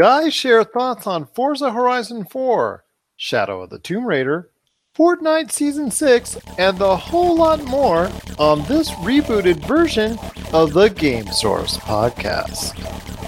guys share thoughts on Forza Horizon 4, Shadow of the Tomb Raider, Fortnite Season 6, and a whole lot more on this rebooted version of the Game Source podcast.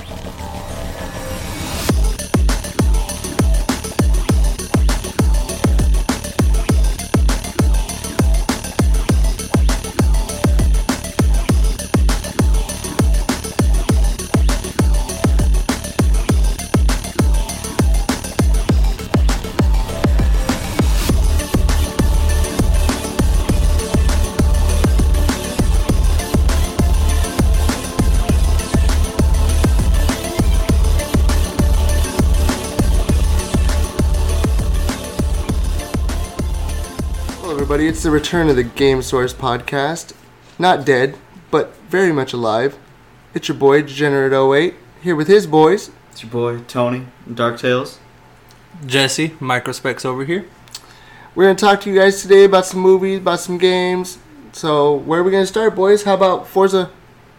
It's the return of the Game Source podcast. Not dead, but very much alive. It's your boy, Degenerate08, here with his boys. It's your boy Tony, Dark Tales. Jesse, Microspecs over here. We're going to talk to you guys today about some movies, about some games. So, where are we going to start, boys? How about Forza?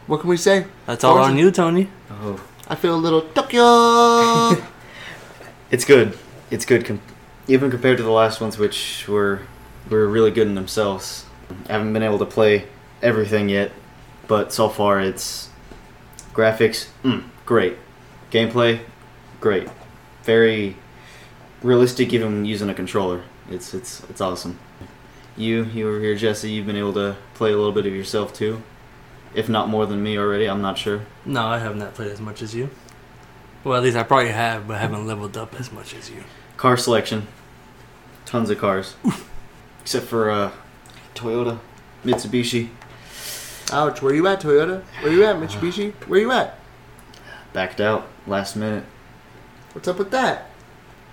What can we say? That's all Forza. on you, Tony. Oh, I feel a little Tokyo. it's good. It's good, com- even compared to the last ones, which were were really good in themselves. I haven't been able to play everything yet, but so far it's graphics, mm, great, gameplay, great, very realistic, even using a controller. It's it's it's awesome. You you over here, Jesse. You've been able to play a little bit of yourself too, if not more than me already. I'm not sure. No, I have not played as much as you. Well, at least I probably have, but haven't leveled up as much as you. Car selection. Tons of cars. Except for uh, Toyota, Mitsubishi. Ouch. Where you at, Toyota? Where you at, Mitsubishi? Where you at? Backed out last minute. What's up with that?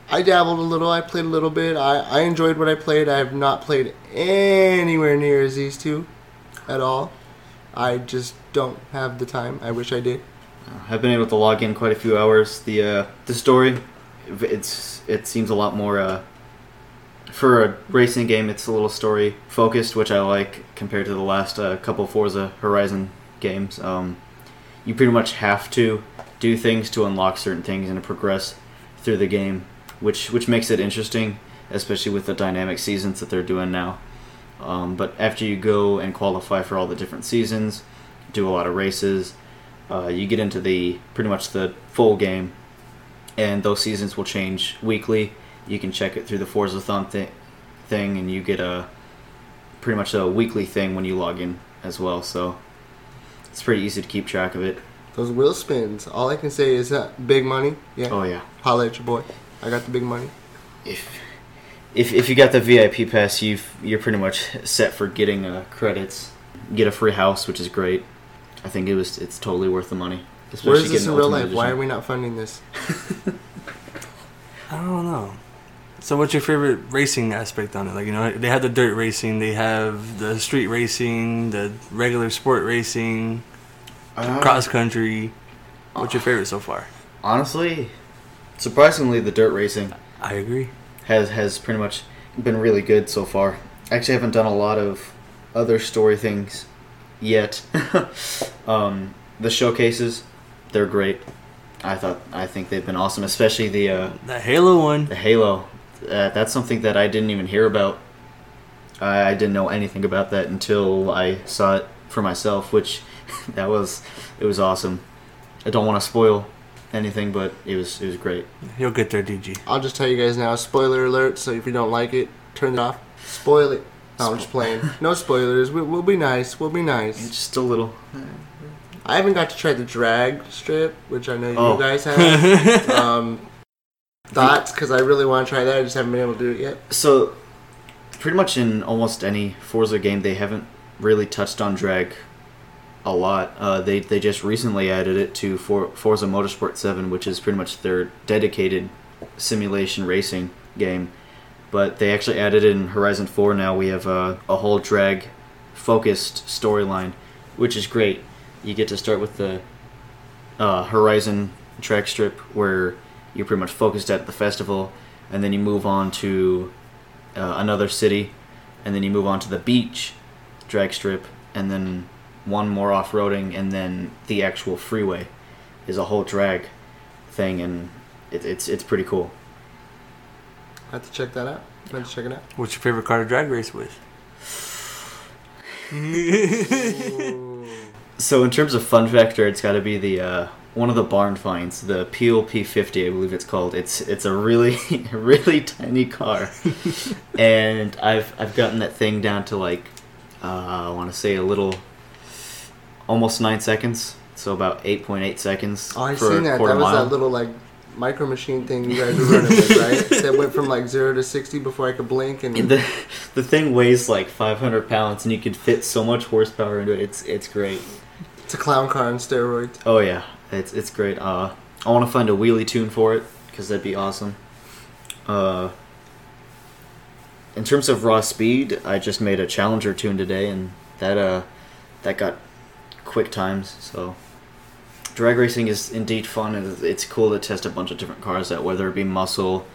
I dabbled a little. I played a little bit. I, I enjoyed what I played. I have not played anywhere near as these two at all. I just don't have the time. I wish I did. Uh, I've been able to log in quite a few hours. The uh, the story, it's it seems a lot more uh, for a racing game. It's a little story focused, which I like compared to the last uh, couple Forza Horizon games. Um, you pretty much have to do things to unlock certain things and to progress through the game, which which makes it interesting, especially with the dynamic seasons that they're doing now. Um, but after you go and qualify for all the different seasons, do a lot of races, uh, you get into the pretty much the full game, and those seasons will change weekly. You can check it through the Forzathon thi- thing, and you get a pretty much a weekly thing when you log in as well. So it's pretty easy to keep track of it. Those wheel spins. All I can say is that big money. Yeah. Oh yeah, Holla at your boy. I got the big money. if if if you got the VIP pass, you've you're pretty much set for getting uh, credits. Get a free house, which is great. I think it was it's totally worth the money. Where is this in real Ultimate life? Why are we not funding this? I don't know. So, what's your favorite racing aspect on it? Like, you know, they have the dirt racing, they have the street racing, the regular sport racing, Uh, cross country. What's your favorite so far? Honestly, surprisingly, the dirt racing I agree. has has pretty much been really good so far. Actually, I haven't done a lot of other story things yet. um, the showcases, they're great. I thought I think they've been awesome, especially the uh, The Halo one. the Halo. Uh, that's something that I didn't even hear about. I, I didn't know anything about that until I saw it for myself, which that was it was awesome. I don't want to spoil anything, but it was it was great. You'll get there, DG. I'll just tell you guys now. Spoiler alert. So if you don't like it, turn it off. Spoil it. No, I'm just playing. No spoilers. We, we'll be nice. We'll be It's nice. just a little. I haven't got to try the drag strip, which I know Oh. you guys have. um, thoughts? Because I really want to try that. I just haven't been able to do it yet. So, pretty much in almost any Forza game, they haven't really touched on drag a lot. Uh, they they just recently added it to For, Forza Motorsport 7, which is pretty much their dedicated simulation racing game. But they actually added it in Horizon 4 now. We have a whole drag focused storyline, which is great. You get to start with the uh, Horizon track strip where you're pretty much focused at the festival, and then you move on to uh, another city, and then you move on to the beach drag strip, and then one more off roading, and then the actual freeway is a whole drag thing, and it, it's it's pretty cool. I have to check that out. I have to check it out. What's your favorite car to drag race with? So in terms of fun factor, it's got to be the uh, one of the barn finds, the Peel P50, I believe it's called. It's it's a really really tiny car, and I've I've gotten that thing down to like uh, I want to say a little, almost nine seconds. So about eight point eight seconds. Oh, I seen that. That was mile. that little like micro machine thing you guys were running with, right? That went from like zero to sixty before I could blink, and the the thing weighs like 500 pounds, and you could fit so much horsepower into it. It's it's great. it's a clown car on steroids. Oh yeah, it's it's great. Uh, I want to find a wheelie tune for it because that'd be awesome. Uh, in terms of raw speed, I just made a Challenger tune today, and that uh, that got quick times. So drag racing is indeed fun, and it's cool to test a bunch of different cars out, whether it be muscle,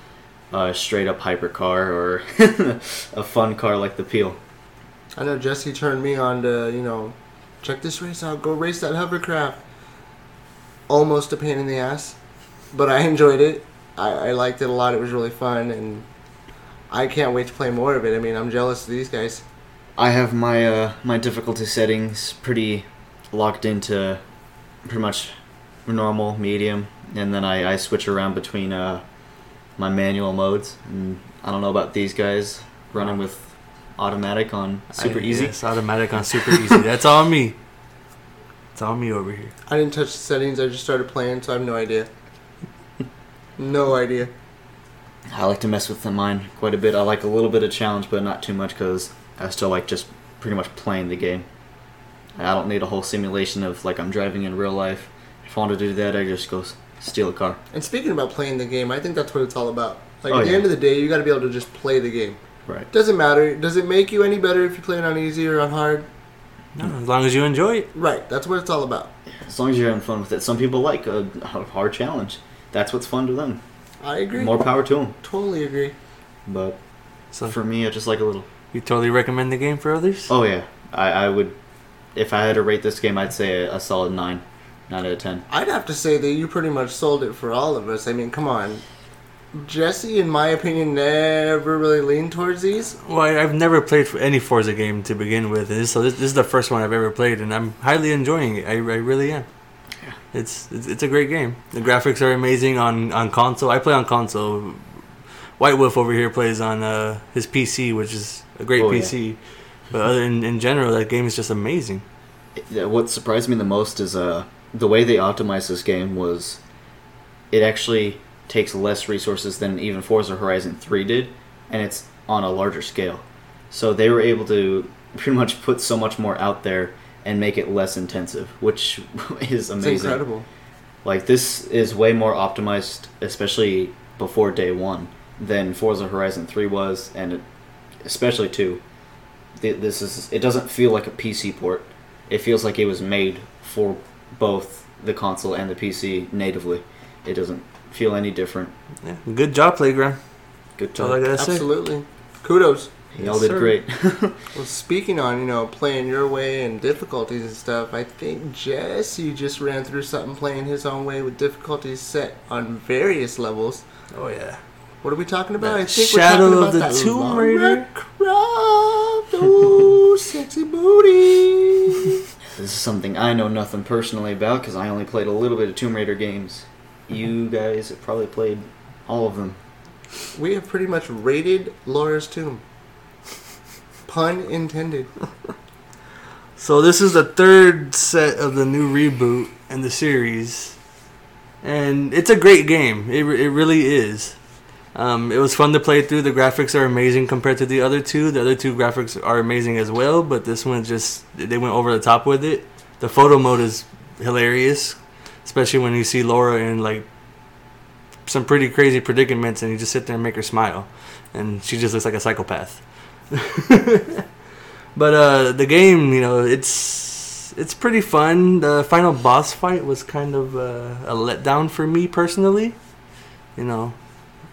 a straight up hypercar, or a fun car like the Peel. I know Jesse turned me on to you know, check this race out. Go race that hovercraft. Almost a pain in the ass, but I enjoyed it. I, I liked it a lot. It was really fun, and I can't wait to play more of it. I mean, I'm jealous of these guys. I have my uh, my difficulty settings pretty locked into pretty much normal, medium, and then I, I switch around between uh, my manual modes. And I don't know about these guys running with automatic on super I- easy. It's automatic on super easy. That's all me. It's all me over here. I didn't touch the settings. I just started playing, so I have no idea. no idea. I like to mess with the mine quite a bit. I like a little bit of challenge, but not too much because I still like just pretty much playing the game. I don't need a whole simulation of like I'm driving in real life. If I want to do that, I just go steal a car. And speaking about playing the game, I think that's what it's all about. Like Oh, at the yeah. end of the day, you got to be able to just play the game. Right. Doesn't matter. Does it make you any better if you play it on easy or on hard? No, as long as you enjoy it. Right. That's what it's all about. As long as you're having fun with it. Some people like a, a hard challenge. That's what's fun to them. I agree. More power to them. Totally agree. But So for me, I just like a little. you totally recommend the game for others? Oh yeah, I, I would. If I had to rate this game, I'd say a, a solid nine, nine out of ten. I'd have to say that you pretty much sold it for all of us. I mean, come on. Jesse, in my opinion, never really leaned towards these. Well, I- I've never played for any Forza game to begin with, and this, so this, this is the first one I've ever played, and I'm highly enjoying it. I, I really am. It's, it's it's a great game. The graphics are amazing on, on console. I play on console. White Wolf over here plays on uh, his PC, which is a great Oh, yeah. PC. But other in, in general, that game is just amazing. Yeah, What surprised me the most is uh, the way they optimized this game was it actually takes less resources than even Forza Horizon 3 did, and it's on a larger scale. So they were able to pretty much put so much more out there and make it less intensive, which is It's amazing. incredible. Like this is way more optimized, especially before day one, than Forza Horizon 3 was, and it, especially two. This is it doesn't feel like a PC port. It feels like it was made for both the console and the PC natively. It doesn't feel any different. Yeah, good job, Playground. Good That's all I job. gotta say. Absolutely. Kudos. Y'all Yes, did great. Well, speaking on, you know, playing your way and difficulties and stuff, I think Jesse just ran through something playing his own way with difficulties set on various levels. Oh yeah. What are we talking about? That I think Shadow we're of talking the about that Tomb Raider. Croft. Ooh, sexy booty. this is something I know nothing personally about because I only played a little bit of Tomb Raider games. You guys have probably played all of them. We have pretty much raided Laura's tomb. Pun intended. So this is the third set of the new reboot in the series, and it's a great game. It, it really is. Um, it was fun to play through. The graphics are amazing compared to the other two. The other two graphics are amazing as well, but this one just they went over the top with it. The photo mode is hilarious, especially when you see Laura in like some pretty crazy predicaments, and you just sit there and make her smile, and she just looks like a psychopath. But uh, the game, you know, it's it's pretty fun. The final boss fight was kind of uh, a letdown for me personally, you know.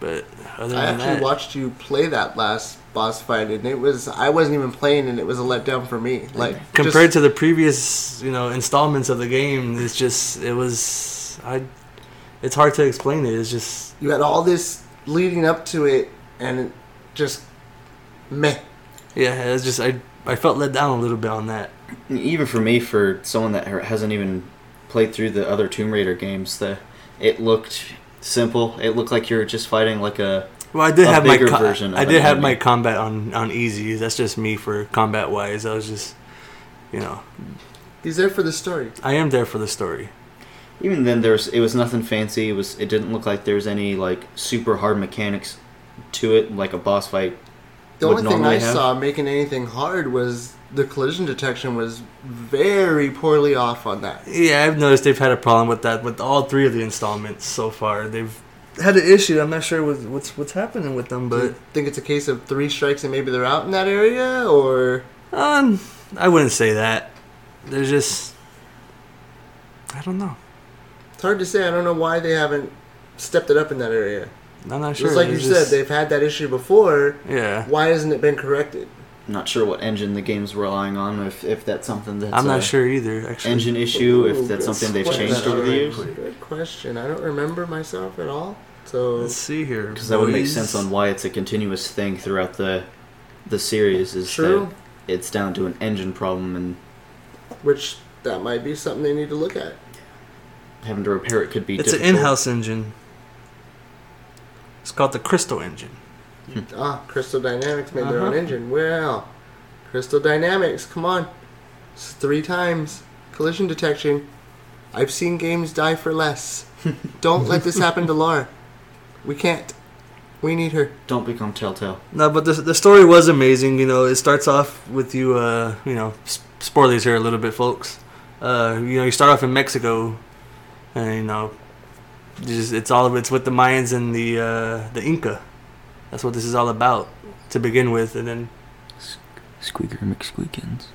But other I actually that, watched you play that last boss fight, and it was I wasn't even playing, and it was a letdown for me. Like compared just- to the previous, you know, installments of the game, it's just it was I. it's hard to explain it. It's just You had all this leading up to it, and it just meh. yeah, it's just I I felt let down a little bit on that. Even for me, for someone that hasn't even played through the other Tomb Raider games, the it looked simple. It looked like you're just fighting like a Well, I did A have my co- version of I did have enemy. my combat on on easy. That's just me for combat wise. I was just you know He's there for the story. I am there for the story. even then there's it was nothing fancy. It was it didn't look like there was any like super hard mechanics to it, like a boss fight. The would only thing I have. saw making anything hard was the collision detection was very poorly off on that. Yeah, I've noticed they've had a problem with that with all three of the installments so far. They've had an issue. I'm not sure what, what's what's happening with them, Do but you think it's a case of three strikes and maybe they're out in that area, or um, I wouldn't say that. There's just I don't know. it's hard to say. I don't know why they haven't stepped it up in that area. I'm not sure. Just like you It's said, they've had that issue before. yeah. Why hasn't it been corrected? Not sure what engine the game's relying on. If if that's something that's I'm a not sure either. Actually, engine issue. Ooh, if that's good something they've question. changed over the years. Good question. I don't remember myself at all. So Let's see here. Because that would make sense on why it's a continuous thing throughout the the series. Is True. that it's down to an engine problem and which that might be something they need to look at. having to repair it could be. It's an in-house engine. It's called the Crystal engine. Ah, Crystal Dynamics made their own Uh-huh. engine. Well, Crystal Dynamics, come on. It's three times collision detection. I've seen games die for less. Don't let this happen to Lar. We can't. We need her. Don't become Telltale. No, but the the story was amazing. You know, it starts off with you. Uh, you know, s- spoilers here a little bit, folks. Uh, you know, you start off in Mexico, and you know, just it's all of it's with the Mayans and the uh, the Inca. That's what this is all about to begin with, and then Squeaker McSqueakins.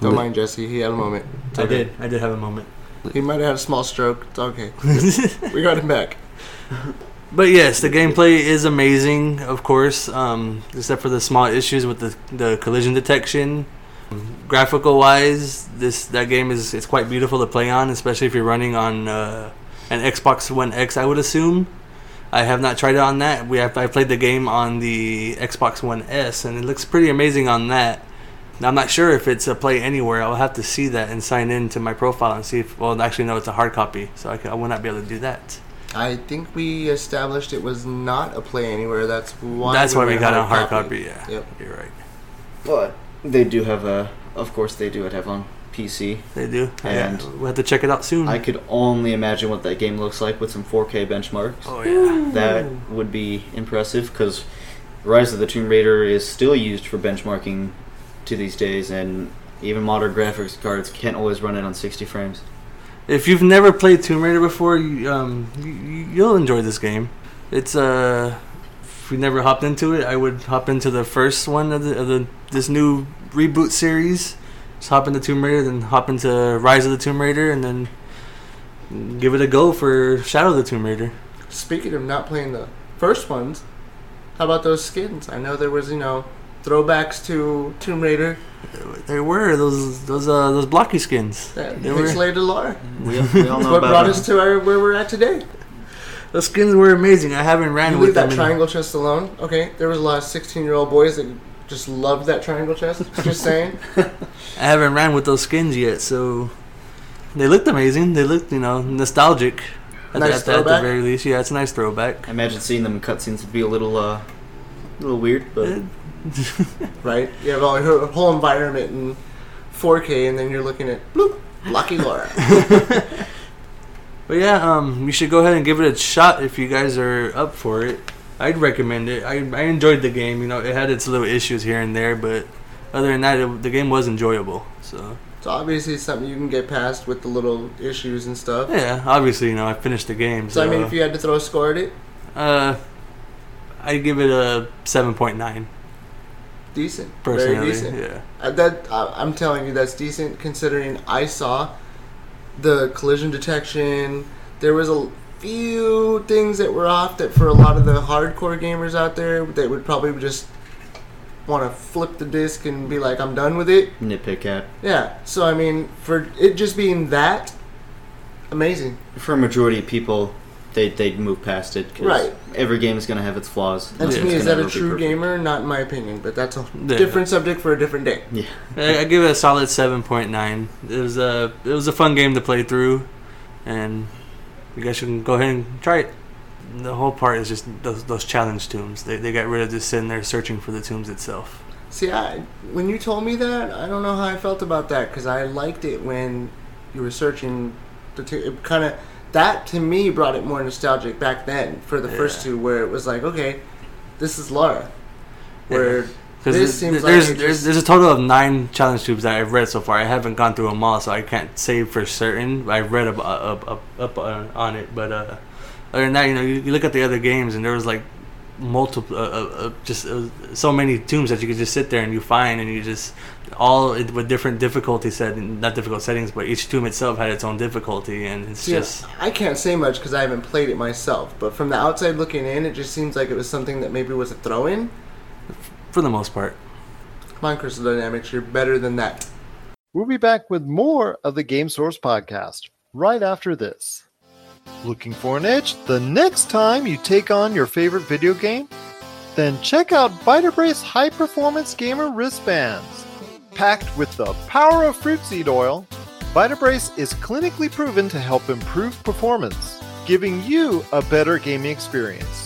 Don't mind Jesse. He had a moment. It's I okay. did I did have a moment. He might have had a small stroke. It's okay. we got him back. But yes, the gameplay is amazing, of course, um, except for the small issues with the, the collision detection. Graphical wise, this that game is it's quite beautiful to play on, especially if you're running on uh, an Xbox One X. I would assume. I have not tried it on that. We have I played the game on the Xbox One S, and it looks pretty amazing on that. Now, I'm not sure if it's a play anywhere. I'll have to see that and sign in to my profile and see if. Well, actually, no, it's a hard copy, so I, can, I will not be able to do that. I think we established it was not a play anywhere. That's why. That's why we got a hard copy. Yeah, Yep. you're right. But they do have a. Of course, they do have on PC. They do. And- yeah, we'll have to check it out soon. I could only imagine what that game looks like with some 4K benchmarks. oh yeah. That would be impressive because Rise of the Tomb Raider is still used for benchmarking to these days, and even modern graphics cards can't always run it on 60 frames. If you've never played Tomb Raider before, you, um, you, you- you'll enjoy this game. It's uh, if you never hopped into it, I would hop into the first one of the, of the this new reboot series. Just hop into Tomb Raider, then hop into Rise of the Tomb Raider, and then give it a go for Shadow of the Tomb Raider. Speaking of not playing the first ones, how about those skins? I know there was, you know, throwbacks to Tomb Raider There were those those uh those blocky skins. that They were- pixelated Lar. We, we all know what brought us to our, where we're at today. Those skins were amazing. I haven't ran You with leave that them. in- triangle chest alone. Okay, there was a lot of 16 year old boys that just loved that triangle chest. Just saying. I haven't ran with those skins yet, so they looked amazing. They looked, you know, nostalgic. At, Nice the, at, the, at the very least, yeah, it's a nice throwback. I imagine seeing them in cutscenes would be a little, uh, a little weird, but right? You have all your whole environment in 4K, and then you're looking at bloop, Lucky Laura. But yeah, um, you should go ahead and give it a shot if you guys are up for it. I'd recommend it. I, I enjoyed the game. You know, it had its little issues here and there, but other than that, it, the game was enjoyable. So So obviously, it's something you can get past with the little issues and stuff. yeah, obviously, you know, I finished the game. So So, I mean, if you had to throw a score at it, uh, I'd give it a seven point nine decent, personally. very decent. Yeah. Uh, that uh, I'm telling you, that's decent considering I saw the collision detection. There was a few things that were off that for a lot of the hardcore gamers out there, they would probably just want to flip the disc and be like, "I'm done with it." nitpick at. Yeah. So I mean, for it just being that, amazing. For a majority of people, they they'd move past it. 'cause Right. Every game is gonna have its flaws. And to me, is that a true gamer? Not in my opinion, but that's a Yeah. different subject for a different day. Yeah. I, I give it a solid seven point nine. It was a it was a fun game to play through, and you guys should go ahead and try it. The whole part is just those, those challenge tombs. They, they got rid of just sitting there searching for the tombs itself. See, I, when you told me that, I don't know how I felt about that because I liked it when you were searching. The two, it kind of that to me brought it more nostalgic back then for the first two, where it was like, okay, this is Lara. Where Because seems like there's there's, there's a total of nine challenge tombs that I've read so far. I haven't gone through them all, so I can't say for certain. I've read up up up, up on, on it, but uh, other than that, you know, you, you look at the other games, and there was like multiple, uh, uh, uh, just uh, so many tombs that you could just sit there and you find, and you just all with different difficulty setting, not difficult settings, but each tomb itself had its own difficulty, and it's See, just I can't say much because I haven't played it myself, but from the outside looking in, it just seems like it was something that maybe was a throw-in. For the most part. Come on, Crystal Dynamics, you're better than that. We'll be back with more of the Game Source podcast right after this. Looking for an edge the next time you take on your favorite video game? Then check out Vitabrace High Performance Gamer Wristbands. Packed with the power of fruit seed oil, Vitabrace is clinically proven to help improve performance, giving you a better gaming experience.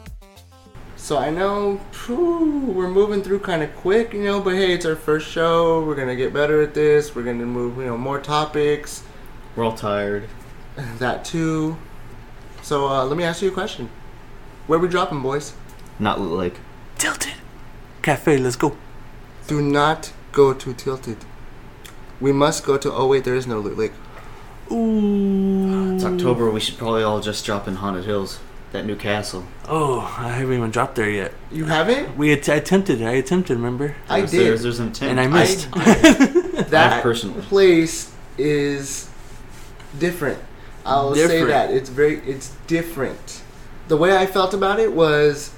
So I know phew, we're moving through kind of quick, you know, but hey, it's our first show. We're gonna get better at this. We're gonna move, you know, more topics. We're all tired. That too. So uh, let me ask you a question. Where we dropping, boys? Not like Tilted cafe. Let's go. Do not go to Tilted. We must go to. Oh wait, there is no Loot Lake. Ooh. it's October. We should probably all just drop in Haunted Hills, that new castle. Oh, I haven't even dropped there yet. You haven't? We att- attempted. I attempted. Remember? I There's- did. There's, there's an attempt. And I missed. That personally. place is different. I'll say that it's very it's different. The way I felt about it was,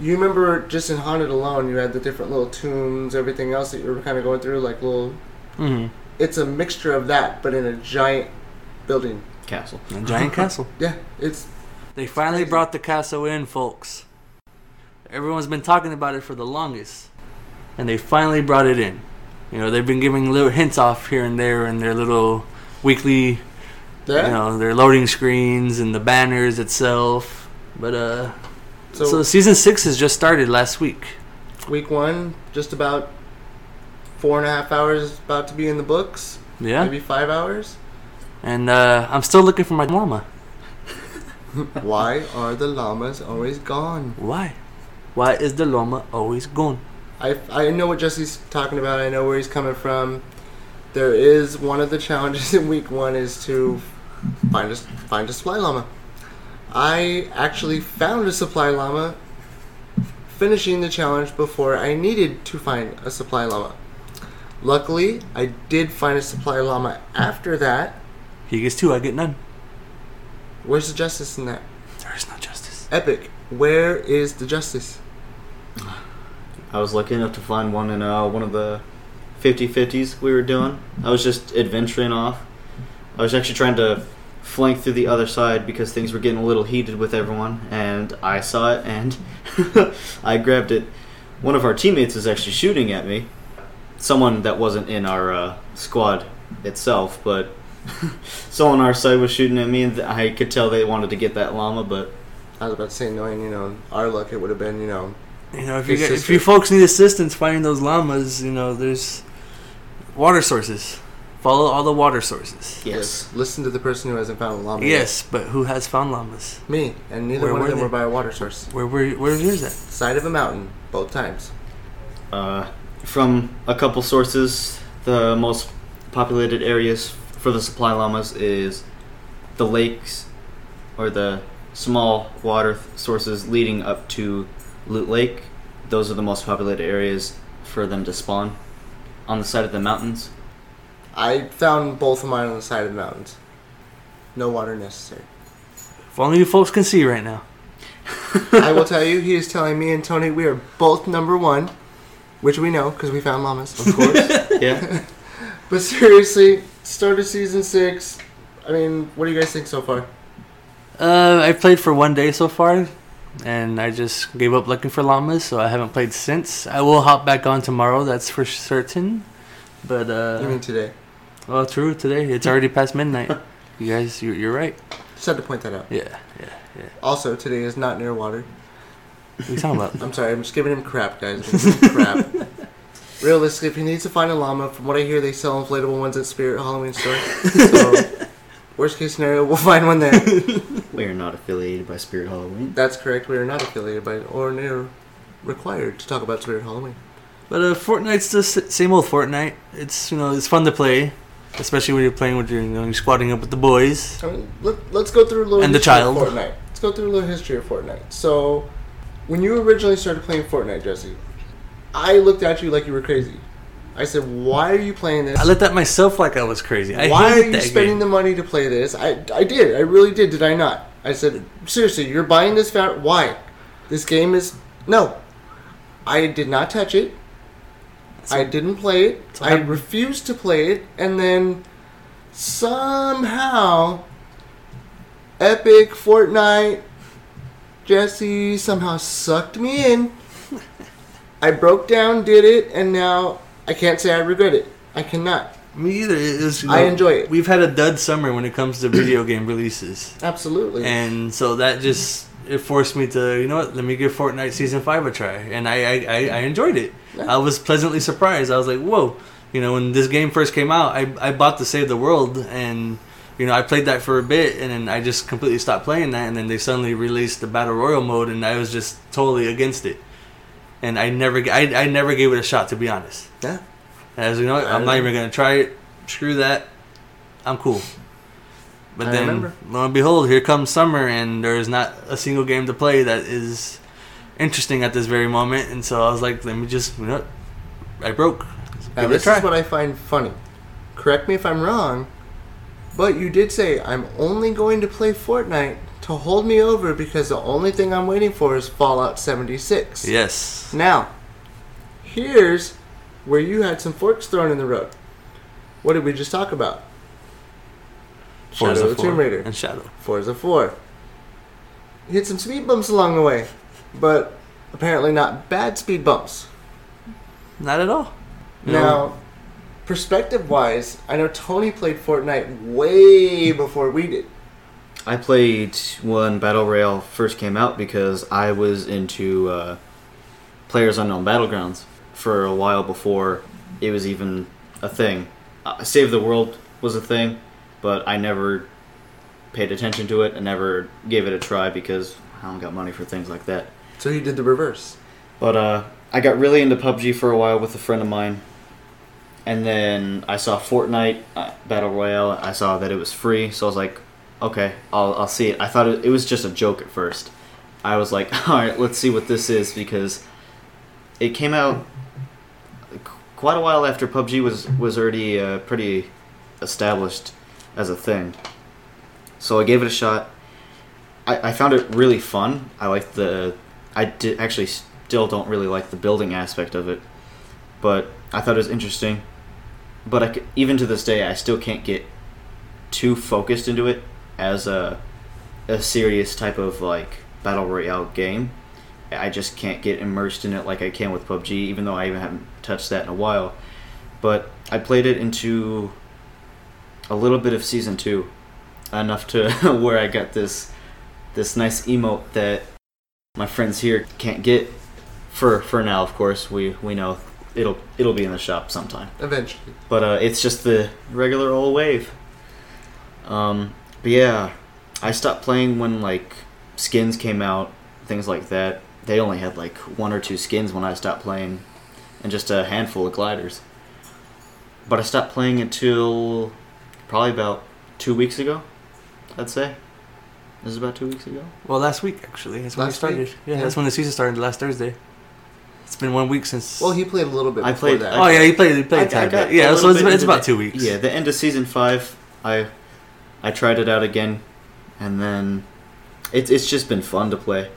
you remember just in Haunted alone, you had the different little tombs, everything else that you were kind of going through, like little. hmm It's a mixture of that, but in a giant building. castle. A giant castle. Yeah, it's They finally brought the castle in, folks. Everyone's been talking about it for the longest, and they finally brought it in. You know, they've been giving little hints off here and there in their little weekly, there. you know, their loading screens and the banners itself. But uh, so, so season six has just started last week. week one, just about four and a half hours about to be in the books. Yeah, Maybe five hours. and uh, I'm still looking for my llama. Why are the llamas always gone? Why? Why is the llama always gone? I, I know what Jesse's talking about. I know where he's coming from. There is one of the challenges in week one is to find a find a supply llama. I actually found a supply llama, finishing the challenge before I needed to find a supply llama. Luckily, I did find a supply llama after that. He gets two, I get none. Where's the justice in that? There is no justice. Epic. Where is the justice? I was lucky enough to find one in uh, one of the 50-50s we were doing. I was just adventuring off. I was actually trying to flank through the other side because things were getting a little heated with everyone, and I saw it and I grabbed it. One of our teammates was actually shooting at me. Someone that wasn't in our uh, squad itself, but someone on our side was shooting at me, and I could tell they wanted to get that llama, but I was about to say, knowing you know our luck, it would have been you know You know, if you get, if you folks need assistance finding those llamas, you know, there's water sources. Follow all the water sources. yes. Listen to the person who hasn't found a llama. yet. Yes, but who has found llamas? Me, and neither Where one of them they? were by a water source. Where where where's yours at? Side of a mountain, both times. Uh, from a couple sources, the most populated areas for the supply llamas is the lakes or the small water th- sources leading up to Loot Lake, those are the most populated areas for them to spawn on the side of the mountains. I found both of mine on the side of the mountains. No water necessary. If only you folks can see right now. I will tell you, he is telling me and Tony we are both number one, which we know because we found llamas. Of course. yeah. But seriously, start of season six. I mean, what do you guys think so far? Uh, I played for one day so far, and I just gave up looking for llamas, so I haven't played since. I will hop back on tomorrow, that's for certain. But uh, you mean today? well, true. Today it's already past midnight. You guys, you're, you're right. Just had to point that out. Yeah, yeah, yeah. Also, today is not near water. What are you talking about? I'm sorry, I'm just giving him crap, guys. I'm giving him crap. Realistically, if he needs to find a llama, from what I hear, they sell inflatable ones at Spirit Halloween store. So, worst case scenario, we'll find one there. We are not affiliated by Spirit Halloween. That's correct. We are not affiliated by or near required to talk about Spirit Halloween. But uh, Fortnite's the same old Fortnite. It's you know it's fun to play, especially when you're playing with your you know you're squatting up with the boys. I mean, let, let's go through a little And the child. of Fortnite. Let's go through a little history of Fortnite. So, when you originally started playing Fortnite, Jesse, I looked at you like you were crazy. I said, "Why are you playing this? I looked at myself like I was crazy. I Why are you spending game. the money to play this?" I, I did. I really did. Did I not? I said, "Seriously, you're buying this? Fa- why? This game is no. I did not touch it. I didn't play it. So I refused to play it, and then somehow, Epic Fortnite Jesse somehow sucked me in. I broke down, did it, and now I can't say I regret it. I cannot. Me either. It was, you I enjoy it. We've had a dud summer when it comes to video game releases, Absolutely. and so that just it forced me to you know what? Let me give Fortnite season five a try, and I I, I, I enjoyed it. Yeah. I was pleasantly surprised. I was like, whoa. You know, when this game first came out, I, I bought to Save the World, and you know I played that for a bit, and then I just completely stopped playing that, and then they suddenly released the battle royal mode, and I was just totally against it, and I never I, I never gave it a shot to be honest. yeah. As you know, what, I'm not even gonna try it. Screw that. I'm cool. But I then, remember. lo and behold, here comes summer, and there is not a single game to play that is interesting at this very moment. And so I was like, let me just, you know. I broke. Now, Give this is what I find funny. Correct me if I'm wrong, but you did say I'm only going to play Fortnite to hold me over because the only thing I'm waiting for is Fallout 76. Yes. Now, here's where you had some forks thrown in the road. What did we just talk about? Shadow Forza of the 4 Tomb Raider. and Shadow. Forza 4. Hit some speed bumps along the way, but apparently not bad speed bumps. Not at all. You know, Now, perspective wise, I know Tony played Fortnite way before we did. I played when Battle Royale first came out because I was into uh, Players Unknown Battlegrounds for a while before it was even a thing. Uh, Save the World was a thing, but I never paid attention to it and never gave it a try because I don't got money for things like that. So he did the reverse. But uh, I got really into PUBG for a while with a friend of mine, and then I saw Fortnite uh, Battle Royale. I saw that it was free, so I was like, okay, I'll I'll see it. I thought it, it was just a joke at first. I was like, all right, let's see what this is because it came out quite a while after PUBG was was already uh, pretty established as a thing. So I gave it a shot. I, I found it really fun. I liked the. I did actually still don't really like the building aspect of it, but I thought it was interesting. But I even to this day, I still can't get too focused into it as a a serious type of like battle royale game. I just can't get immersed in it like I can with PUBG, even though I even haven't touched that in a while. But I played it into a little bit of season two, enough to where I got this this nice emote that my friends here can't get for for now. Of course, we we know it'll it'll be in the shop sometime. Eventually. But uh, it's just the regular old wave. Um, but yeah, I stopped playing when like skins came out, things like that. They only had like one or two skins when I stopped playing, and just a handful of gliders. But I stopped playing until probably about two weeks ago, I'd say. This is about two weeks ago. Well, last week actually. That's when Last it started. week? Yeah, Yeah. that's when the season started last Thursday. It's been one week since. Well, he played a little bit I before played- that. oh yeah, he played. He played I- a I tad bit. Yeah, so it's, bit it's about two weeks. Yeah, the end of season five, I I tried it out again, and then it's it's just been fun to play.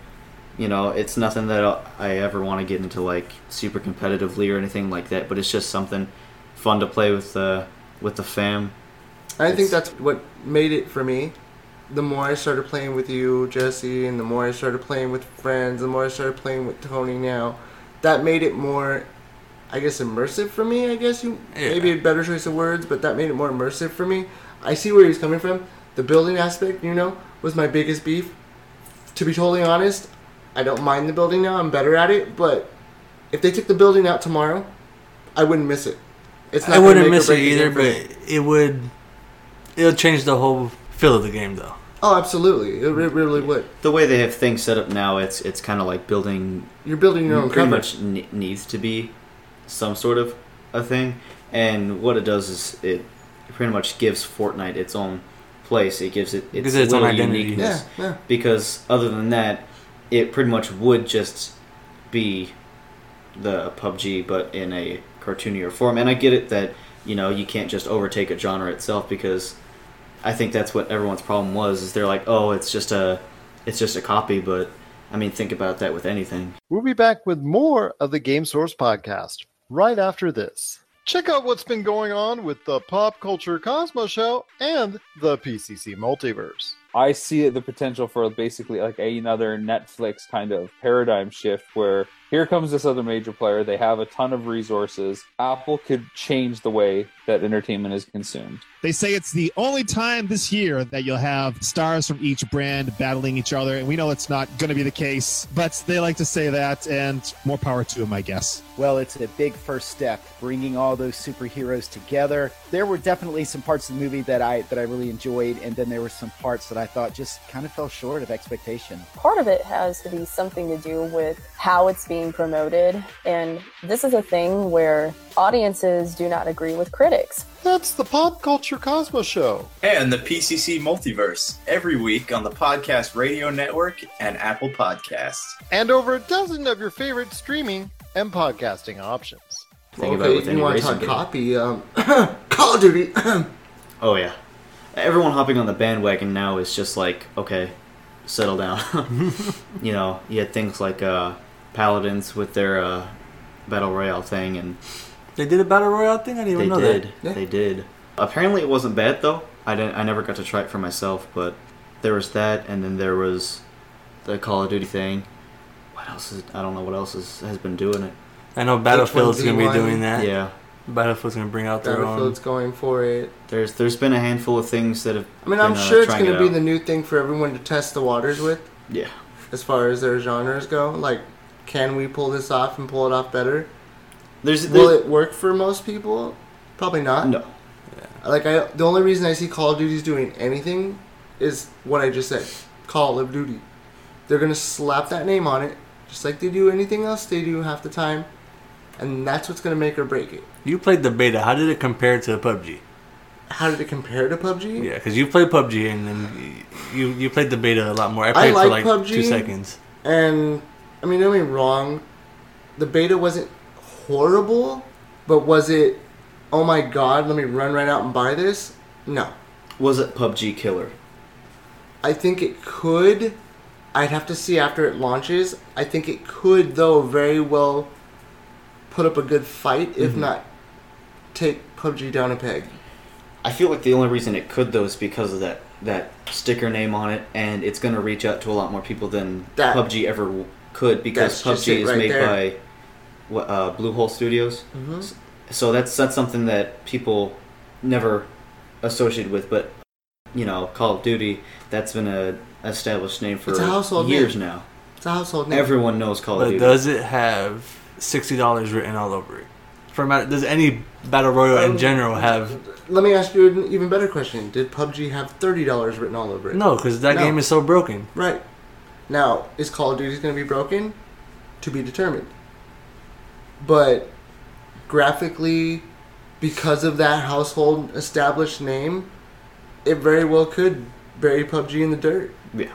You know, it's nothing that I ever want to get into like super competitively or anything like that, but it's just something fun to play with the with the fam. I think that's what made it for me. The more I started playing with you, Jesse, and the more I started playing with friends, the more I started playing with Tony now, that made it more, I guess, immersive for me. I guess you Yeah. maybe a better choice of words, but that made it more immersive for me. I see where he's coming from. The building aspect, you know, was my biggest beef. To be totally honest, I don't mind the building now. I'm better at it, but if they took the building out tomorrow, I wouldn't miss it. It's not I wouldn't miss it either, game for me. but it would. It would change the whole feel of the game, though. Oh, absolutely. It, re- really would. The way they have things set up now, it's it's kind of like building You're building your own pretty cover. much ne- needs to be some sort of a thing. And what it does is it pretty much gives Fortnite its own place. It gives it its, its own little identity. uniqueness. Yeah, yeah. Because other than that, it pretty much would just be the PUBG, but in a cartoonier form. And I get it that you know you can't just overtake a genre itself because I think that's what everyone's problem was. Is they're like, oh, it's just a, it's just a copy. But I mean, think about that with anything. We'll be back with more of the Game Source podcast right after this. Check out what's been going on with the Pop Culture Cosmos Show and the PCC Multiverse. I see the potential for basically like another Netflix kind of paradigm shift where here comes this other major player. They have a ton of resources. Apple could change the way that entertainment is consumed. They say it's the only time this year that you'll have stars from each brand battling each other, and we know it's not going to be the case, but they like to say that, and more power to them, I guess. Well, it's a big first step, bringing all those superheroes together. There were definitely some parts of the movie that I that I really enjoyed, and then there were some parts that I thought just kind of fell short of expectation. part of it has to be something to do with how it's being promoted. And this is a thing where audiences do not agree with critics. That's the Pop Culture Cosmos Show. and the PCC Multiverse every week on the Podcast Radio Network and Apple Podcasts. And over a dozen of your favorite streaming and podcasting options. Think about it you want to talk game. copy? Um, Call of Duty. Oh yeah, everyone hopping on the bandwagon now is just like, okay, settle down. you know, you had things like uh, Paladins with their uh, battle royale thing, and They did a battle royale thing. I didn't they even know did, that. Yeah. they did. Apparently, it wasn't bad though. I didn't. I never got to try it for myself, but there was that, and then there was the Call of Duty thing. What else is? I don't know what else is, has been doing it. I know Battlefield's gonna be doing that. Yeah, Battlefield's gonna bring out their own. Battlefield's going for it. there's there's been a handful of things that have. I mean, I'm been, uh, sure it's trying going it to be out. the new thing for everyone to test the waters with, Yeah. as far as their genres go. Like, can we pull this off and pull it off better? There's, Will it work for most people? Probably not. no. Yeah. Like, I the only reason I see Call of Duty's doing anything is what I just said. Call of Duty. They're gonna slap that name on it, just like they do anything else they do half the time, and that's what's gonna make or break it. You played the beta. How did it compare to PUBG? How did it compare to PUBG? Yeah, because you played PUBG and then you you played the beta a lot more. I I played for like like two seconds. And I mean, don't get me wrong, the beta wasn't horrible, but was it? Oh my god, let me run right out and buy this. No, Was it PUBG Killer? I think it could. I'd have to see after it launches. I think it could, though, very well put up a good fight, if mm-hmm. not take PUBG down a peg. I feel like the only reason it could though is because of that that sticker name on it, and it's going to reach out to a lot more people than That- PUBG ever could because PUBG is right made there. by uh, Bluehole Studios. Mm-hmm. So that's that's something that people never associated with, but you know, Call of Duty that's been a established name for It's a household years name. now. It's a household name. Everyone knows Call of Duty. does it have sixty dollars written all over it? For ma- does any battle royale in Um, general have Let me ask you an even better question. Did PUBG have thirty dollars written all over it? no? Because that No. game is so broken. Right. Now, is Call of Duty going to be broken? To be determined. But graphically, because of that household established name, it very well could bury PUBG in the dirt. Yeah.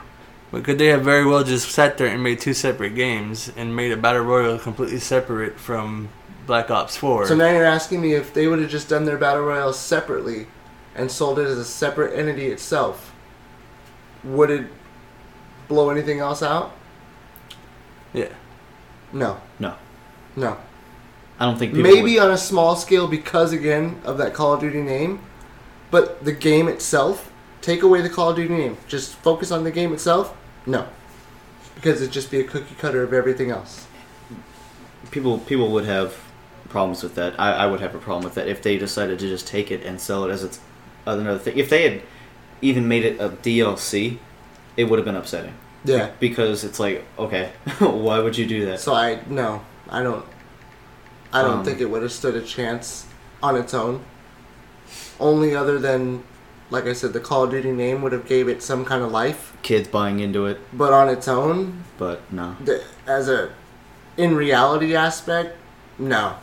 But could they have very well just sat there and made two separate games and made a battle royale completely separate from Black Ops Four? So now you're asking me if they would have just done their battle royale separately and sold it as a separate entity itself, would it blow anything else out? yeah. No. No. No. I don't think people Maybe would- on a small scale because again of that Call of Duty name, but the game itself, take away the Call of Duty name, just focus on the game itself. No, because it'd just be a cookie cutter of everything else. people people would have problems with that. I, I would have a problem with that if they decided to just take it and sell it as its another thing. If they had even made it a DLC, it would have been upsetting Yeah. because it's like, okay, why would you do that? So I no, I don't. I don't Um, think it would have stood a chance on its own. Only other than, like I said, the Call of Duty name would have gave it some kind of life, Kids buying into it, but on its own, but no. the, as a in reality aspect, no.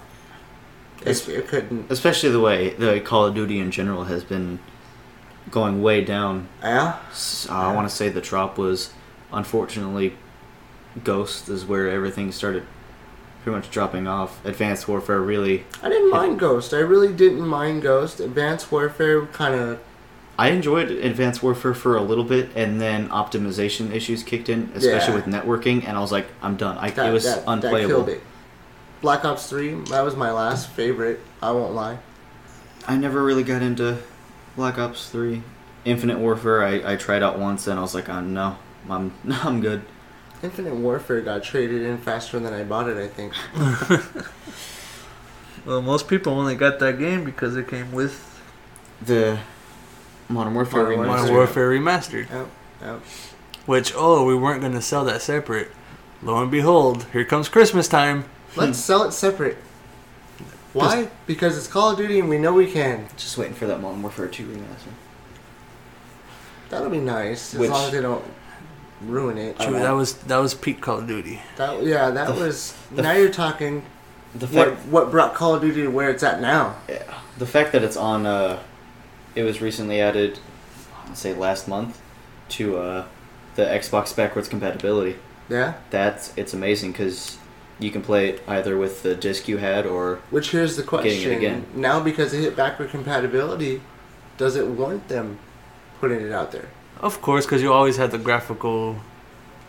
It's- It, it couldn't. Especially the way the Call of Duty in general has been going way down. Yeah. I want to say the drop was, unfortunately, Ghost is where everything started pretty much dropping off. Advanced Warfare really I didn't mind Ghost. I really didn't mind Ghost. Advanced Warfare kind of. I enjoyed Advanced Warfare for a little bit, and then optimization issues kicked in, especially Yeah. with networking, and I was like, I'm done. I, That, it was that, that unplayable. killed it. Black Ops 3, that was my last favorite. I won't lie. I never really got into Black Ops Three. Infinite Warfare, I, I tried out once, and I was like, oh, no, I'm I'm good. Infinite Warfare got traded in faster than I bought it, I think. Well, most people only got that game because it came with The Modern Warfare Modern remaster. Modern Warfare Remastered. Yep, yep. Which oh, we weren't gonna sell that separate. Lo and behold, here comes Christmas time. Let's sell it separate. Why? Because it's Call of Duty and we know we can. Just waiting for that Modern Warfare Two remaster. That'll be nice as Which- long as they don't ruin it. True, that was that was peak Call of Duty. That, yeah, that The- was. the- now you're talking The what fact, what brought Call of Duty to where it's at now. yeah, the fact that it's on, uh, it was recently added, I'd say last month, to uh, the Xbox backwards compatibility. Yeah. That's it's amazing because you can play it either with the disc you had or Which here's the Getting it question: again. Now, because it hit backward compatibility, does it warrant them putting it out there? Of course, because you always had the graphical.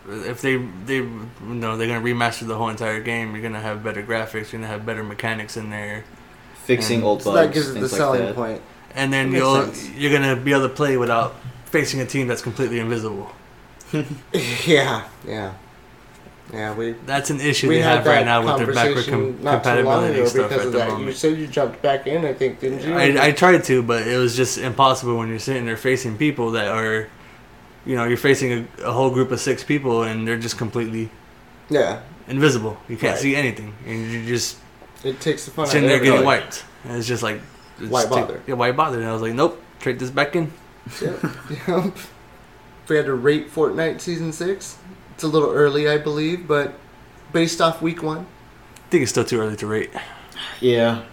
If they they you know they're gonna remaster the whole entire game, you're gonna have better graphics. You're gonna have better mechanics in there, fixing And old So bugs. that gives it the things like selling point. and then you'll sense. you're gonna be able to play without facing a team that's completely invisible. yeah, yeah, yeah. We That's an issue we they have right now with their backward com- not too long compatibility ago stuff at the that. You said you jumped back in, I think, didn't you? I, I tried to, but it was just impossible when you're sitting there facing people that are, you know, you're facing a, a whole group of six people and they're just completely yeah, invisible. You can't Right. see anything, and you're just it takes the fun out sitting of there getting everything. wiped. And it's just like, it's Why ta- bother? yeah, why bother? And I was like, nope, trade this back in. Yep. yep. If we had to rate Fortnite season six, it's a little early, I believe, but based off week one, I think it's still too early to rate. Yeah,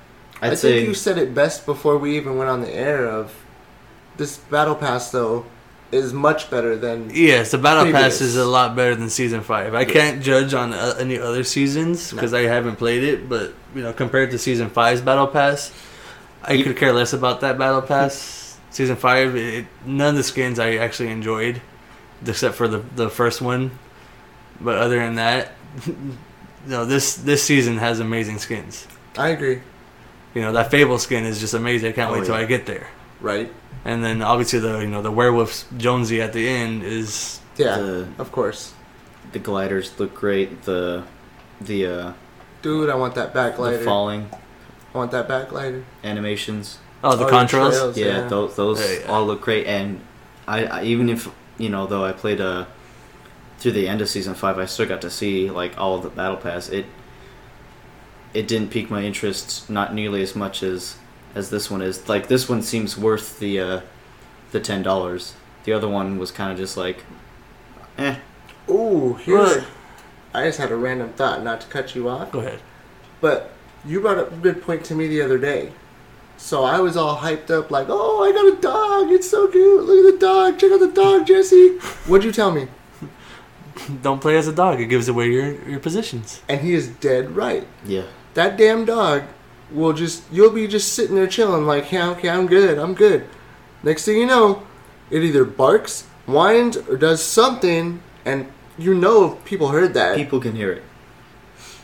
I'd i say think you said it best before we even went on the air. Of this battle pass though is much better than Yes, the battle pass is a lot better than season five. I can't judge on uh, any other seasons because I haven't played it, but you know, compared to season five's battle pass, I You- could care less about that battle pass. Season five, it, none of the skins I actually enjoyed, except for the the first one. But other than that, no, this this season has amazing skins. I agree. You know, that Fable skin is just amazing. I can't Oh, wait till yeah. I get there. Right? And then obviously the you know the werewolf Jonesy at the end is Yeah, the of course. the gliders look great. The the uh, Dude, I want that the falling I want that backlighter. animations. oh the Oh, contrails. trails, Yeah, those those Yeah, yeah. all look great. And I, I even if you know though I played uh through the end of season five, I still got to see like all of the battle pass. It it didn't pique my interest not nearly as much as as this one is. Like this one seems worth the uh the ten dollars. The other one was kind of just like, eh. Ooh, here. What? I just had a random thought, not to cut you off, Go ahead. but you brought up a good point to me the other day. So I was all hyped up, like, "Oh, I got a dog! It's so cute! Look at the dog! Check out the dog, Jesse!" What'd you tell me? Don't play as a dog. It gives away your, your positions. And he is dead right. Yeah. That damn dog will just you'll be just sitting there chilling, like, "Yeah, okay, I'm good, I'm good." Next thing you know, it either barks, whines, or does something, and you know people heard that. People can hear it.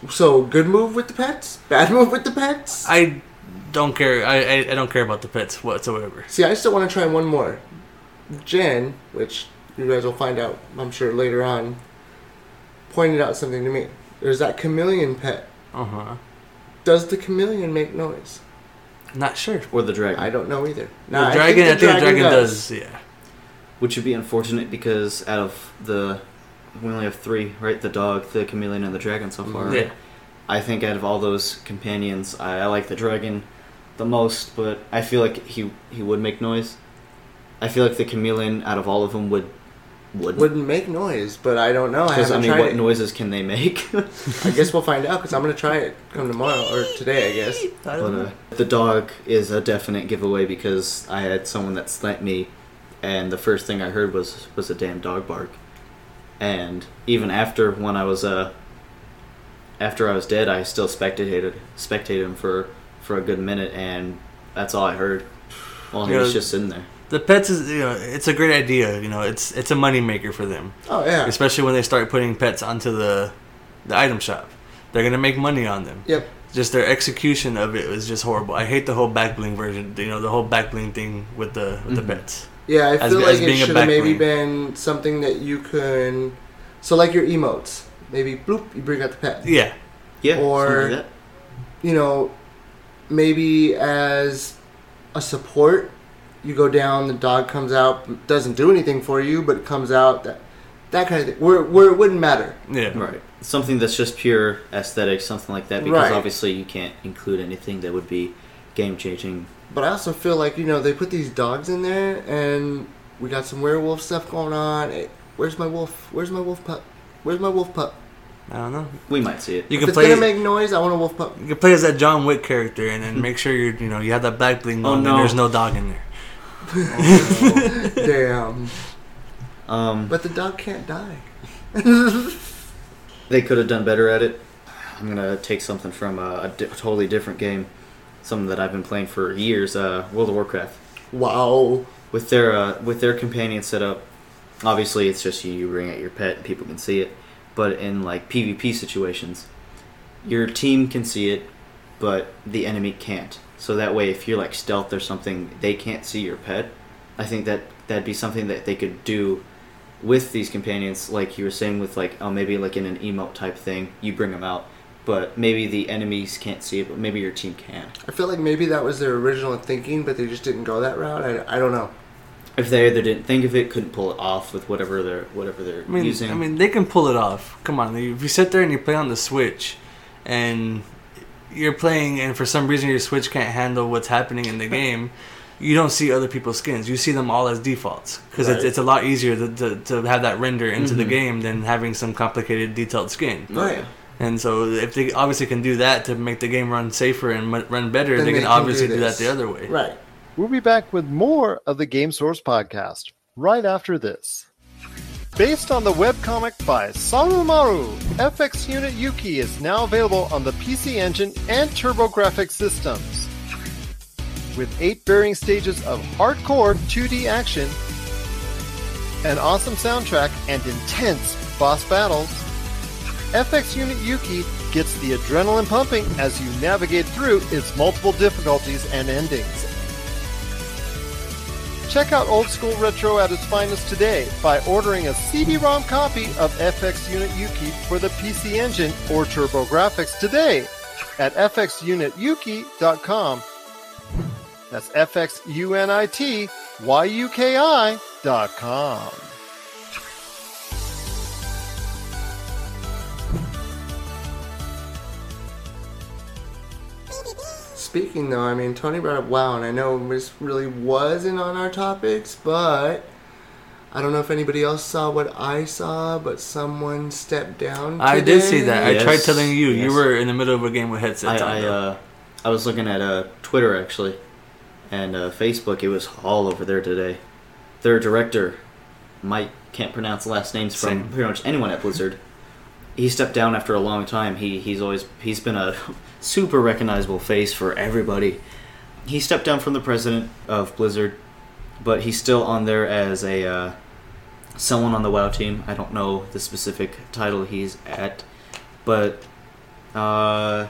So good move with the pets, bad move with the pets. I don't care. I, I, I don't care about the pets whatsoever. See, I still want to try one more. Jen, which you guys will find out, I'm sure later on, pointed out something to me. There's that chameleon pet. Uh huh. Does the chameleon make noise? Not sure. Or the dragon. I don't know either. The dragon, I think, the dragon does. Yeah. Which would be unfortunate because out of the. We only have three, right? The dog, the chameleon, and the dragon so far. Mm-hmm. Yeah. I think out of all those companions, I, I like the dragon the most, but I feel like he he would make noise. I feel like the chameleon out of all of them would would Wouldn't make noise, but I don't know. I because haven't I mean, tried what it. noises can they make? I guess we'll find out because I'm gonna try it come tomorrow or today. I guess. I don't know. uh, the dog is a definite giveaway because I had someone that sniped me, and the first thing I heard was was a damn dog bark. And even after when I was uh after I was dead, I still spectated spectated him for for a good minute, and that's all I heard. While he was just sitting there. The pets is you know it's a great idea. You know it's it's a money maker for them, Oh yeah. especially when they start putting pets onto the the item shop. They're gonna make money on them. Yep. Just their execution of it was just horrible. I hate the whole back bling version. You know the whole back bling thing with the with Mhm. the pets. Yeah, I feel as like it being a should have maybe backbling. been something that you can. So like your emotes, maybe bloop, you bring out the pet. Yeah. Yeah, Or- like that. you know, maybe as a support, you go down, the dog comes out, doesn't do anything for you, but it comes out, that that kind of thing, where, where it wouldn't matter. Yeah. Right. Something that's just pure aesthetic, something like that, because Right. obviously you can't include anything that would be game changing. But I also feel like, you know, they put these dogs in there, and we got some werewolf stuff going on. Hey, where's my wolf? Where's my wolf pup? Where's my wolf pup? I don't know. We might see it. You If can it's play. gonna make noise, I want a wolf pup. you can play as that John Wick character, and then make sure you're you know you have that back bling Oh, on, no. and there's no dog in there. Damn. Um, But the dog can't die. they could have done better at it. I'm gonna take something from a, a di- totally different game, something that I've been playing for years. Uh, World of Warcraft. Wow. With their uh, with their companion setup, obviously it's just you, you bring out your pet and people can see it. But in like PvP situations, your team can see it, but the enemy can't. So that way, if you're like stealth or something, they can't see your pet. I think that that'd be something that they could do with these companions, like you were saying, with like oh maybe like in an emote type thing, you bring them out, but maybe the enemies can't see it, but maybe your team can. I feel like maybe that was their original thinking, but they just didn't go that route. I, I don't know. If they either didn't think of it, couldn't pull it off with whatever they're whatever they're I mean, using. I mean, they can pull it off. Come on, if you sit there and you play on the Switch, and you're playing, and for some reason your Switch can't handle what's happening in the game, you don't see other people's skins. You see them all as defaults because it's, Right. it's a lot easier to, to, to have that render into the Mhm. game than having some complicated detailed skin. Right. And so, if they obviously can do that to make the game run safer and mu- run better, Then they, they can can obviously do do, that the other way. Right. We'll be back with more of the Game Source podcast right after this. Based on the webcomic by Sarumaru, FX Unit Yuki is now available on the PC Engine and TurboGrafx systems. With eight varying stages of hardcore 2D action, an awesome soundtrack, and intense boss battles, FX Unit Yuki gets the adrenaline pumping as you navigate through its multiple difficulties and endings. Check out Old School Retro at its finest today by ordering a CD-ROM copy of FX Unit Yuki for the PC Engine or TurboGrafx today at fxunityuki.com. That's F-X-U-N-I-T-Y-U-K-I dot com. Speaking though, I mean, Tony brought up WoW, and I know this really wasn't on our topics, but I don't know if anybody else saw what I saw, but someone stepped down. I did see today. that. I tried telling you. You were in the middle of a game with I, headsets on. I, uh, I was looking at uh, Twitter actually, and uh, Facebook. It was all over there today. Their director, Mike, can't pronounce last names from Same. pretty much anyone at Blizzard. He stepped down after a long time. He he's always he's been a super recognizable face for everybody. He stepped down from the president of Blizzard, but he's still on there as a uh, someone on the WoW team. I don't know the specific title he's at, but uh,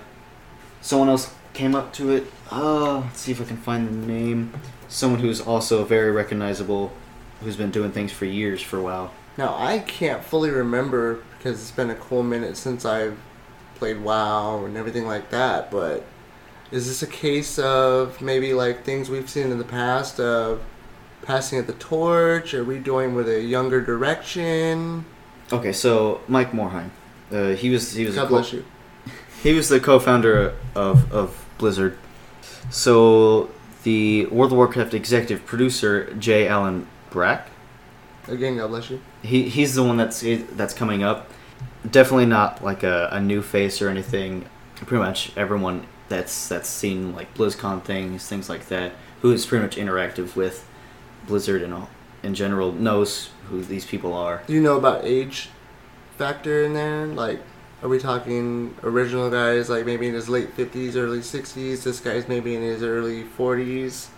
someone else came up to it. Uh, let's see if I can find the name. Someone who's also very recognizable, who's been doing things for years for WoW. Now I can't fully remember because it's been a cool minute since I've played WoW and everything like that. But is this a case of maybe like things we've seen in the past of passing of the torch? Are we going with a younger direction? Okay, so Mike Morhaime, uh, he was he was a God co- bless you. He was the co-founder of, of Blizzard. So the World of Warcraft executive producer J. Allen Brack, Again, God bless you. he he's the one that's that's coming up. Definitely not like a, a new face or anything. Pretty much everyone that's that's seen like BlizzCon things, things like that, who is pretty much interactive with Blizzard and all in general knows who these people are. Do you know about age factor in there? Like, are we talking original guys like maybe in his late fifties, early sixties? This guy's maybe in his early forties.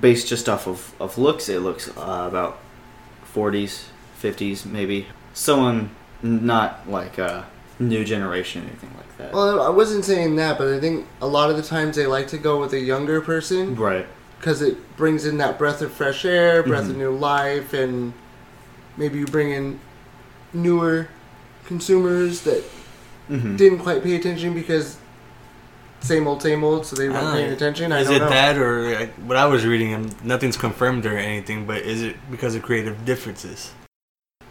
based just off of, of looks, it looks uh, about 40s, 50s, maybe. Someone not like a new generation, anything like that. Well, I wasn't saying that, but I think a lot of the times they like to go with a younger person right. because it brings in that breath of fresh air, breath of Mhm. new life, and maybe you bring in newer consumers that hmm didn't quite pay attention because same old, same old, so they weren't Ah, paying attention. I Is don't it know. that, or uh, what I was reading, and nothing's confirmed or anything, but is it because of creative differences?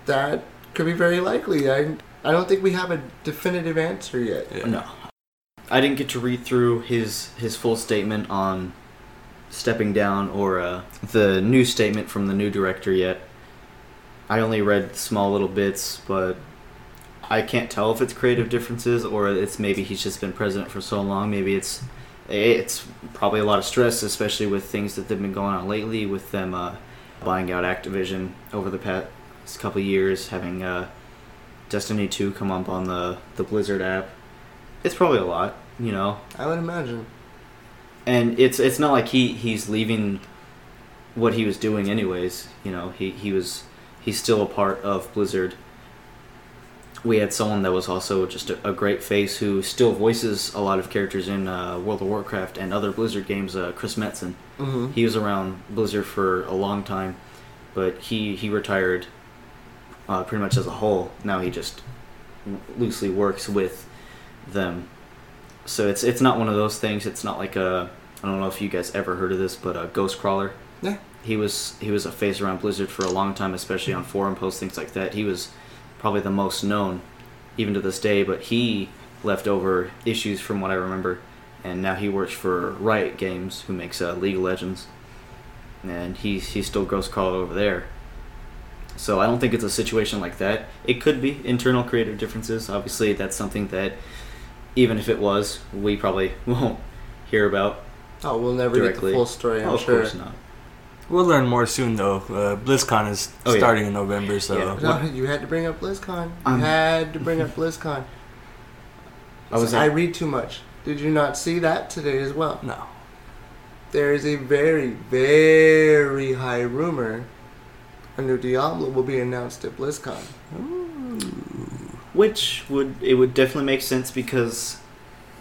that could be very likely. I I don't think we have a definitive answer yet. Yeah. No. I didn't get to read through his his full statement on stepping down or uh, the new statement from the new director yet. I only read small little bits, but I can't tell if it's creative differences or it's maybe he's just been president for so long. Maybe it's it's probably a lot of stress, especially with things that have been going on lately with them uh, buying out Activision over the past couple years, having uh, Destiny 2 come up on the, the Blizzard app. It's probably a lot, you know. I would imagine. And it's it's not like he, he's leaving what he was doing anyways, you know. He he was he's still a part of Blizzard. We had someone that was also just a, a great face who still voices a lot of characters in uh, World of Warcraft and other Blizzard games. Uh, Chris Metzen, hmm he was around Blizzard for a long time, but he he retired uh, pretty much as a whole. Now he just loosely works with them. So it's it's not one of those things. It's not like a I don't know if you guys ever heard of this, but a Ghostcrawler. Yeah. He was he was a face around Blizzard for a long time, especially on forum posts, things like that. He was probably the most known, even to this day. But he left over issues from what I remember, and now he works for Riot Games, who makes uh, League of Legends, and he's he's still Ghostcrawler over there. So I don't think it's a situation like that. It could be internal creative differences. Obviously, that's something that even if it was, we probably won't hear about. Oh, we'll never Directly. get the full story. I'm oh, of sure. course not. We'll learn more soon, though. Uh, BlizzCon is Oh, yeah. starting in November, so Yeah. No, you had to bring up BlizzCon. You Um, had to bring up BlizzCon. I was I read too much. Did you not see that today as well? no. There is a very, very high rumor a new Diablo will be announced at BlizzCon. Which would it would definitely make sense because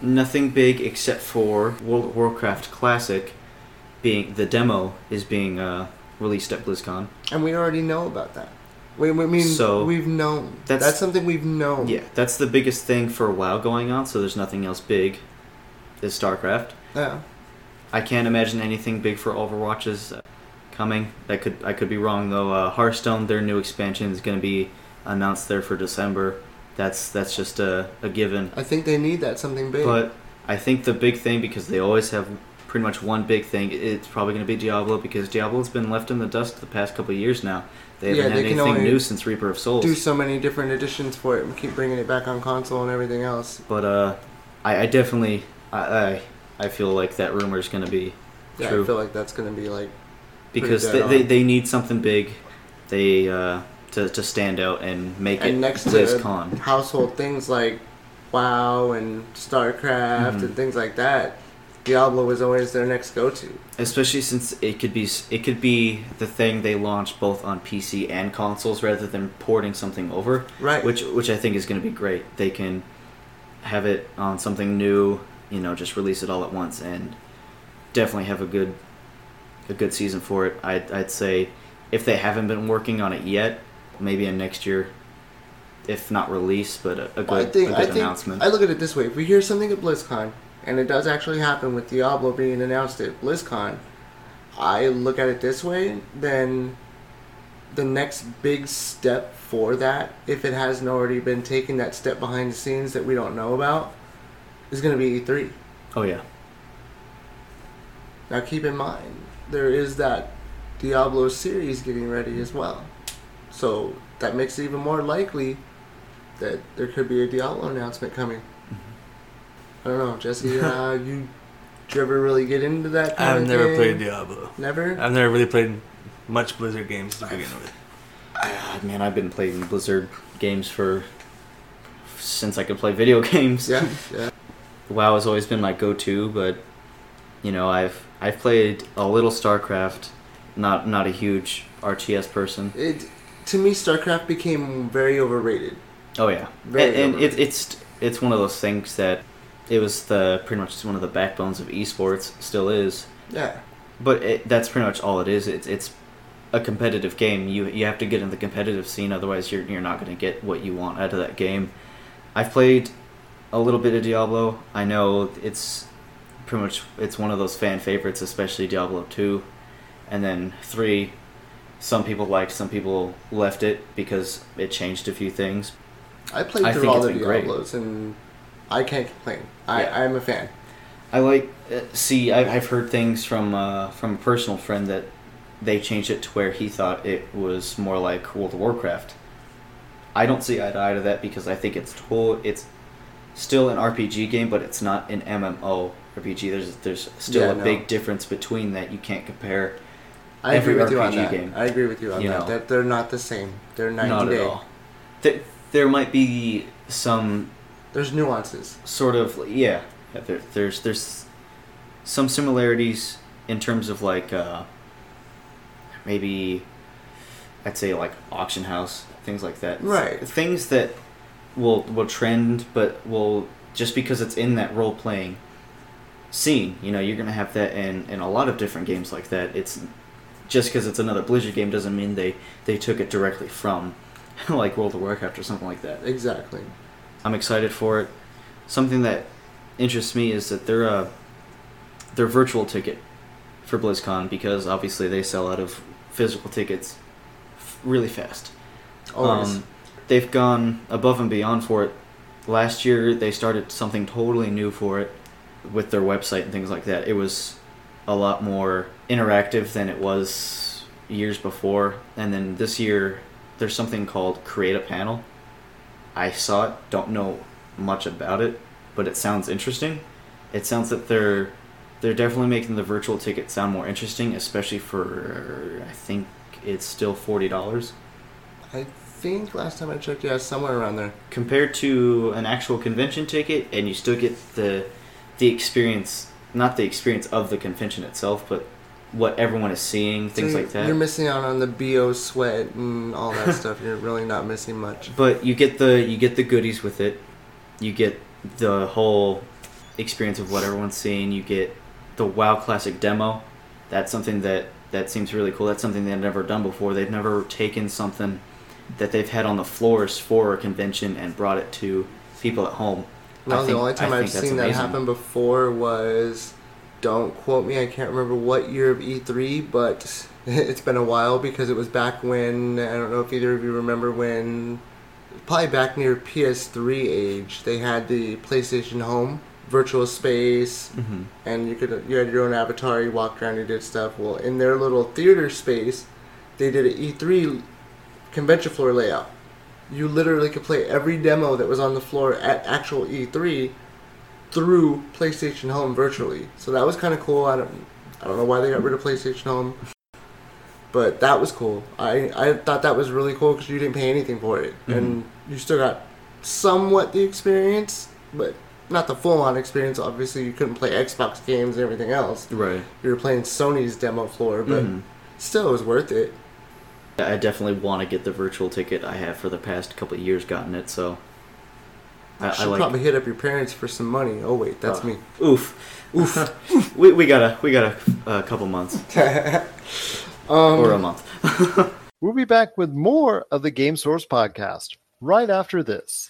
nothing big except for World of Warcraft Classic being the demo is being uh, released at BlizzCon. And we already know about that. We, we mean, So, we've known. that's- That's, something we've known. Yeah, that's the biggest thing for WoW going on. So there's nothing else big. Is StarCraft. Yeah. I can't imagine anything big for Overwatches uh, coming. That could I could be wrong though. Uh, Hearthstone, their new expansion is going to be announced there for December. That's that's just a, a given. I think they need that something big. But I think the big thing because they always have pretty much one big thing. It's probably going to be Diablo because Diablo's been left in the dust the past couple of years now. They haven't Yeah, had they anything new since Reaper of Souls. do so many different editions for it and keep bringing it back on console and everything else. But uh, I, I definitely I, I I feel like that rumor is going to be Yeah, True. I feel like that's going to be like because they, they, they need something big, they uh, to to stand out and make it and next to con. household things like WoW and StarCraft Mhm. and things like that. Diablo was always their next go-to. Especially since it could be it could be the thing they launch both on PC and consoles rather than porting something over, Right. which which I think is going to be great. They can have it on something new, you know, just release it all at once and definitely have a good a good season for it. I'd I'd say if they haven't been working on it yet, maybe in next year, if not release, but a, a good, I think a I good think announcement. I look at it this way: if we hear something at BlizzCon, and it does actually happen with Diablo being announced at BlizzCon, I look at it this way: then the next big step for that, if it hasn't already been taken, that step behind the scenes that we don't know about, is going to be E3. oh yeah, Now, keep in mind, there is that Diablo series getting ready as well. So that makes it even more likely that there could be a Diablo announcement coming. I don't know, Jesse. Uh, you did you ever really get into that? Kind I've of never thing? played Diablo. Never. I've never really played much Blizzard games to begin with. Ah, man, I've been playing Blizzard games for since I could play video games. Yeah, yeah. WoW has always been my go-to, but you know, I've I've played a little StarCraft. Not not a huge RTS person. It to me, StarCraft became very overrated. Oh yeah, Very and, and it, it's it's one of those things that it was the pretty much one of the backbones of esports. Still is, Yeah, but it, that's pretty much all it is. It's it's a competitive game. You you have to get in the competitive scene, otherwise you're you're not going to get what you want out of that game. I've played a little bit of Diablo. I know it's pretty much it's one of those fan favorites, especially Diablo two, and then three. Some people liked, some people left it because it changed a few things. I played I through all the been great. Diablos, and I can't complain. I Yeah. I'm a fan. I like uh, see. I, I've heard things from uh, from a personal friend that they changed it to where he thought it was more like World of Warcraft. I don't see eye to eye to that because I think it's total. It's still an RPG game, but it's not an MMO RPG. There's there's still Yeah, a no. big difference between that. You can't compare. I Every agree with you on RPG that. game, I agree with you on you that. know. That they're not the same. They're ninety not day. at all. There, there might be some There's nuances. sort of yeah, there, there's there's some similarities in terms of like uh, maybe I'd say like auction house things like that Right. things that will will trend but will just because it's in that role playing scene you know you're gonna have that in in a lot of different games like that it's just because it's another Blizzard game doesn't mean they they took it directly from like World of Warcraft or something like that Exactly. I'm excited for it. Something that interests me is that they're a they're virtual ticket for BlizzCon because obviously they sell out of physical tickets f- really fast. Always. Um, they've gone above and beyond for it. Last year they started something totally new for it with their website and things like that. It was a lot more interactive than it was years before. And then this year there's something called Create a Panel. I saw it, don't know much about it, but it sounds interesting. It sounds that they're they're definitely making the virtual ticket sound more interesting, especially for I think it's still forty dollars I think last time I checked, yeah, somewhere around there. compared to an actual convention ticket, and you still get the the experience, not the experience of the convention itself, but what everyone is seeing, things So like that. You're missing out on the bo sweat and all that stuff. You're really not missing much. but you get the you get the goodies with it. You get the whole experience of what everyone's seeing. You get the WoW Classic demo. That's something that that seems really cool. That's something they've never done before. They've never taken something that they've had on the floors for a convention and brought it to people at home. I No, the only time I've think that's seen that happen before was, don't quote me, I can't remember what year of E3, but it's been a while because it was back when, I don't know if either of you remember when, probably back near PS3 age, they had the PlayStation Home virtual space Mhm. and you could you had your own avatar you walked around you did stuff well in their little theater space they did an e3 convention floor layout you literally could play every demo that was on the floor at actual E3 through PlayStation Home virtually. So that was kind of cool. I don't, I don't know why they got rid of PlayStation Home, but that was cool. I I thought that was really cool because you didn't pay anything for it, and you still got somewhat the experience, but not the full on experience. Obviously, you couldn't play Xbox games and everything else. Right. You were playing Sony's demo floor, but Mhm. still, it was worth it. I definitely want to get the virtual ticket. I have for the past couple of years gotten it, so I, I I should like. probably hit up your parents for some money. Oh wait, that's Oh. me. Oof, oof. we, we got a we got a, a couple months Um, or a month. We'll be back with more of the Game Source podcast right after this.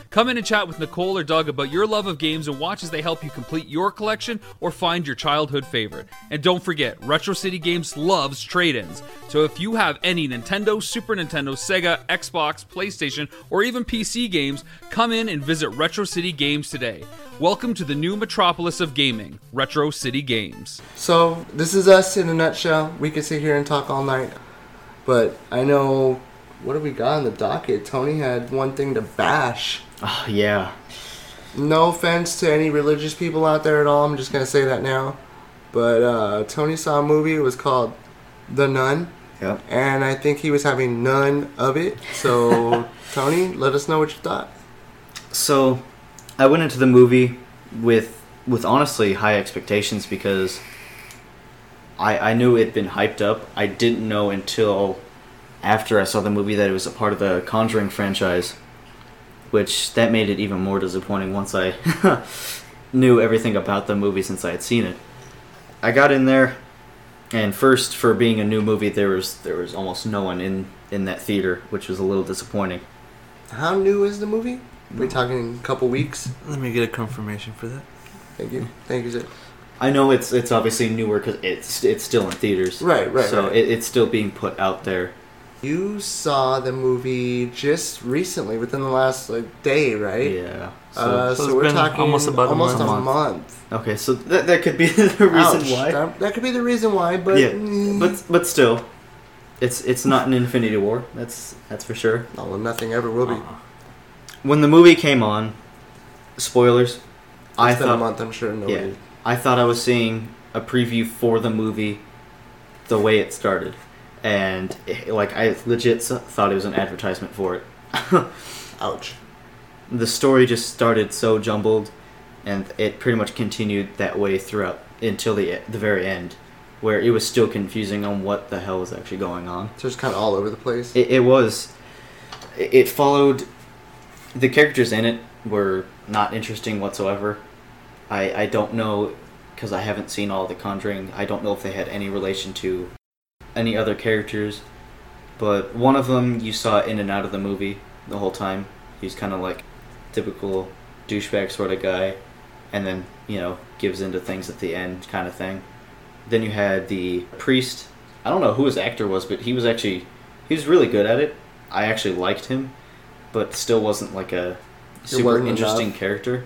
Come in and chat with Nicole or Doug about your love of games and watch as they help you complete your collection or find your childhood favorite. And don't forget, Retro City Games loves trade ins. So if you have any Nintendo, Super Nintendo, Sega, Xbox, PlayStation, or even PC games, come in and visit Retro City Games today. Welcome to the new metropolis of gaming, Retro City Games. So this is us in a nutshell. We could sit here and talk all night, but I know what do we got on the docket. Tony had one thing to bash. Oh, yeah. No offense to any religious people out there at all. I'm just gonna say that now. But uh, Tony saw a movie. It was called The Nun, Yep. and I think he was having none of it. So Tony, let us know what you thought. So, I went into the movie with with honestly high expectations because I I knew it'd been hyped up. I didn't know until after I saw the movie that it was a part of the Conjuring franchise, which that made it even more disappointing once I knew everything about the movie since I had seen it. I got in there, and first for being a new movie, there was there was almost no one in in that theater, which was a little disappointing. How new is the movie? we mm. talking a couple weeks? Let me get a confirmation for that. Thank you. Thank you, sir. I know it's it's obviously newer because it's it's still in theaters. Right, right, So right. It, it's still being put out there. You saw the movie just recently, within the last like day, right? Yeah. So, uh, So so, it's we're been talking almost about a month. a month. okay, so that that could be the reason Ouch. why. That, that could be the reason why, but yeah, mm, but but still, it's it's not an Infinity War. That's that's for sure. no, well, nothing ever will be. Uh-huh. When the movie came on, spoilers. I It's a month. I'm sure nobody. yeah, I thought I was seeing a preview for the movie, the way it started, and it, like I legit thought it was an advertisement for it. Ouch. the story just started so jumbled, and it pretty much continued that way throughout until the the very end, where it was still confusing on what the hell was actually going on. So it's kind of all over the place. It, it was, it it followed, the characters in it were not interesting whatsoever. I I don't know, because I haven't seen all the Conjuring. I don't know if they had any relation to any other characters, but one of them you saw in and out of the movie the whole time. He's kind of like typical douchebag sort of guy, and then you know gives into things at the end kind of thing. Then you had the priest. I don't know who his actor was, but he was actually he was really good at it. I actually liked him, but still wasn't like a super interesting enough. character.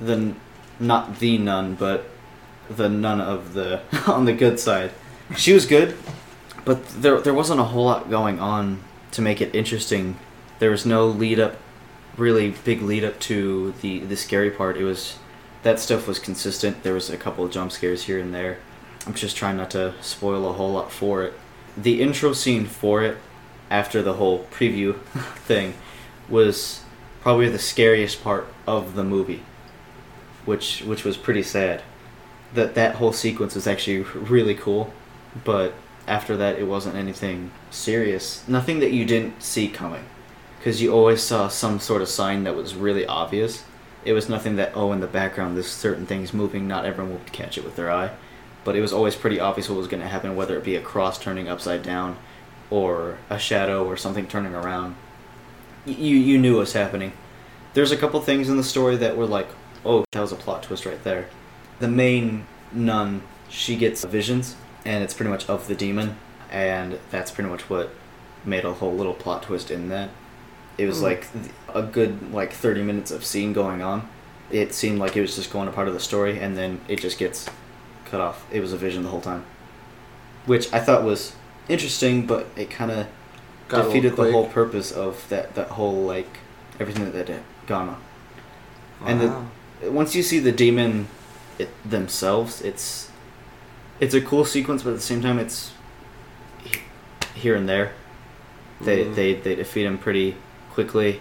Then not the nun, but the nun of the on the good side. She was good, but there there wasn't a whole lot going on to make it interesting. There was no lead up, really big lead up to the the scary part. It was that stuff was consistent. There was a couple of jump scares here and there. I'm just trying not to spoil a whole lot for it. The intro scene for it, after the whole preview thing, was probably the scariest part of the movie, which which was pretty sad. That that whole sequence was actually really cool, but after that it wasn't anything serious. Nothing that you didn't see coming, because you always saw some sort of sign that was really obvious. It was nothing that oh in the background there's certain things moving. Not everyone would catch it with their eye, but it was always pretty obvious what was going to happen, whether it be a cross turning upside down, or a shadow or something turning around. You you knew what was happening. There's a couple things in the story that were like, oh, that was a plot twist right there. The main nun, she gets visions, and it's pretty much of the demon, and that's pretty much what made a whole little plot twist in that. It was Mm. like a good like 30 minutes of scene going on. It seemed like it was just going a part of the story, and then it just gets cut off. It was a vision the whole time, which I thought was interesting, but it kind of Got a little defeated the whole purpose of that that whole like everything that had gone on. And the, once you see the demon it, themselves, it's it's a cool sequence, but at the same time, it's here and there. They Mhm. they they defeat him pretty quickly,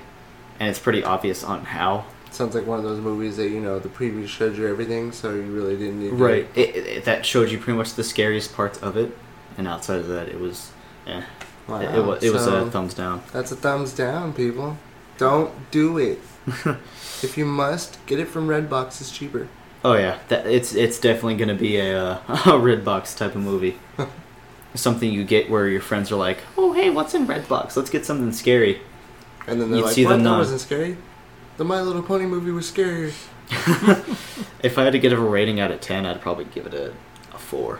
and it's pretty obvious on how. Sounds like one of those movies that you know the preview showed you everything, so you really didn't need to- Right. It, it, it- that showed you pretty much the scariest parts of it, and outside of that, it was, eh. Wow. It, it was it was a thumbs down. That's a thumbs down, people. Don't do it. if you must, get it from Redbox. It's cheaper. Oh yeah, that it's it's definitely gonna be a uh, a Redbox type of movie. Something you get where your friends are like, "Oh hey, what's in Redbox? Let's get something scary." And then they're You'd like, see "What? them That wasn't scary. The My Little Pony movie was scarier." If I had to give a rating out of ten, I'd probably give it a, a four,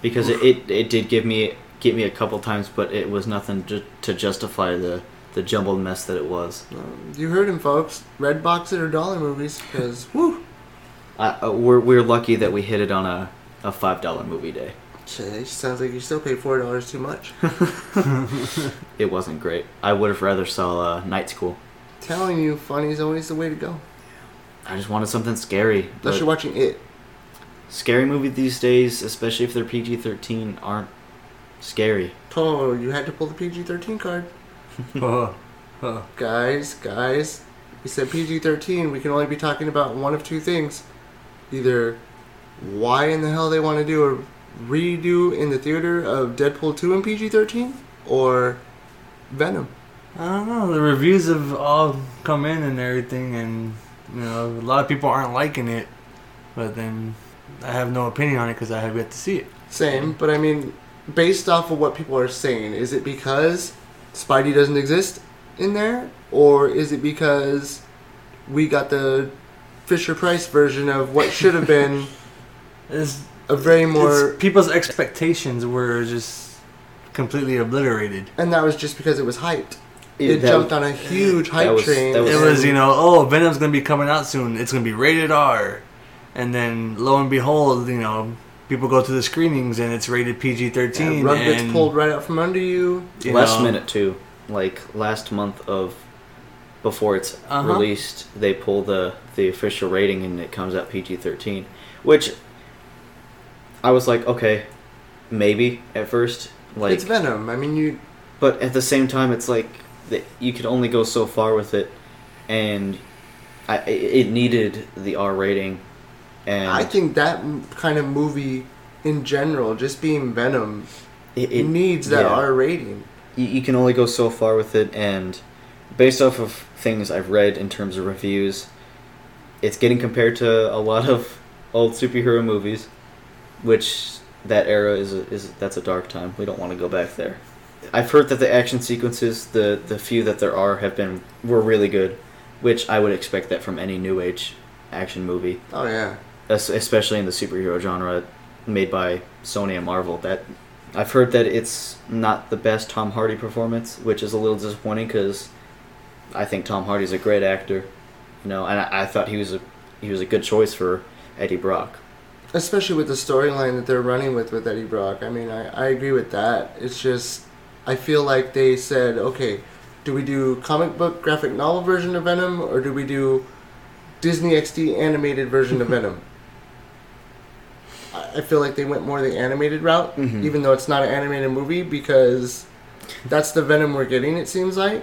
because it, it it did give me get me a couple times, but it was nothing ju- to justify the the jumbled mess that it was. Um, you heard him, folks. Redbox it or dollar movies, because woo. I, uh, we're we're lucky that we hit it on a, a five dollar movie day. Shit, sounds like you still paid four dollars too much. It wasn't great. I would have rather saw uh, Night School. Telling you, funny is always the way to go. I just wanted something scary. Unless you're watching it. Scary movie these days, especially if they're PG thirteen, aren't scary. Oh, you had to pull the PG-13 card. Oh, oh. Guys, guys, we said PG-13. We can only be talking about one of two things: either why in the hell they want to do a redo in the theater of Deadpool 2 in PG-13, or Venom. I don't know. The reviews have all come in and everything, and you know, a lot of people aren't liking it. But then I have no opinion on it because I have yet to see it. Same, but I mean, based off of what people are saying, is it because Spidey doesn't exist in there, or is it because we got the Fisher Price version of what should have been It's, a very more, it's- people's expectations were just completely obliterated. and that was just because it was hyped. It That- jumped on a huge hype was- train. that It was, you know, oh, Venom's gonna be coming out soon. It's gonna be rated R, and then lo and behold, you know, people go to the screenings and it's rated PG yeah, thirteen. rug and gets pulled right out from under you. you last know, minute too, like last month of before it's Uh-huh. released, they pull the the official rating and it comes out PG thirteen, which I was like, okay, maybe at first, like, it's Venom. I mean, you but at the same time, it's like that you could only go so far with it, and I it it needed the R rating, and I think that kind of movie in general, just being Venom, it, it needs that yeah. R rating. you, you can only go so far with it and based off of things i've read in terms of reviews it's getting compared to a lot of old superhero movies which that era is a, is that's a dark time we don't want to go back there i've heard that the action sequences the the few that there are have been were really good which i would expect that from any new age action movie Oh yeah. es- especially in the superhero genre made by Sony and Marvel. That I've heard that it's not the best Tom Hardy performance, which is a little disappointing because I think Tom Hardy's a great actor, you know, and I, I thought he was a he was a good choice for Eddie Brock. especially with the storyline that they're running with with Eddie Brock. I mean, I, I agree with that. It's just I feel like they said, okay, do we do comic book graphic novel version of Venom or do we do Disney XD animated version of Venom? I feel like they went more the animated route, Mhm. even though it's not an animated movie because that's the Venom we're getting. It seems like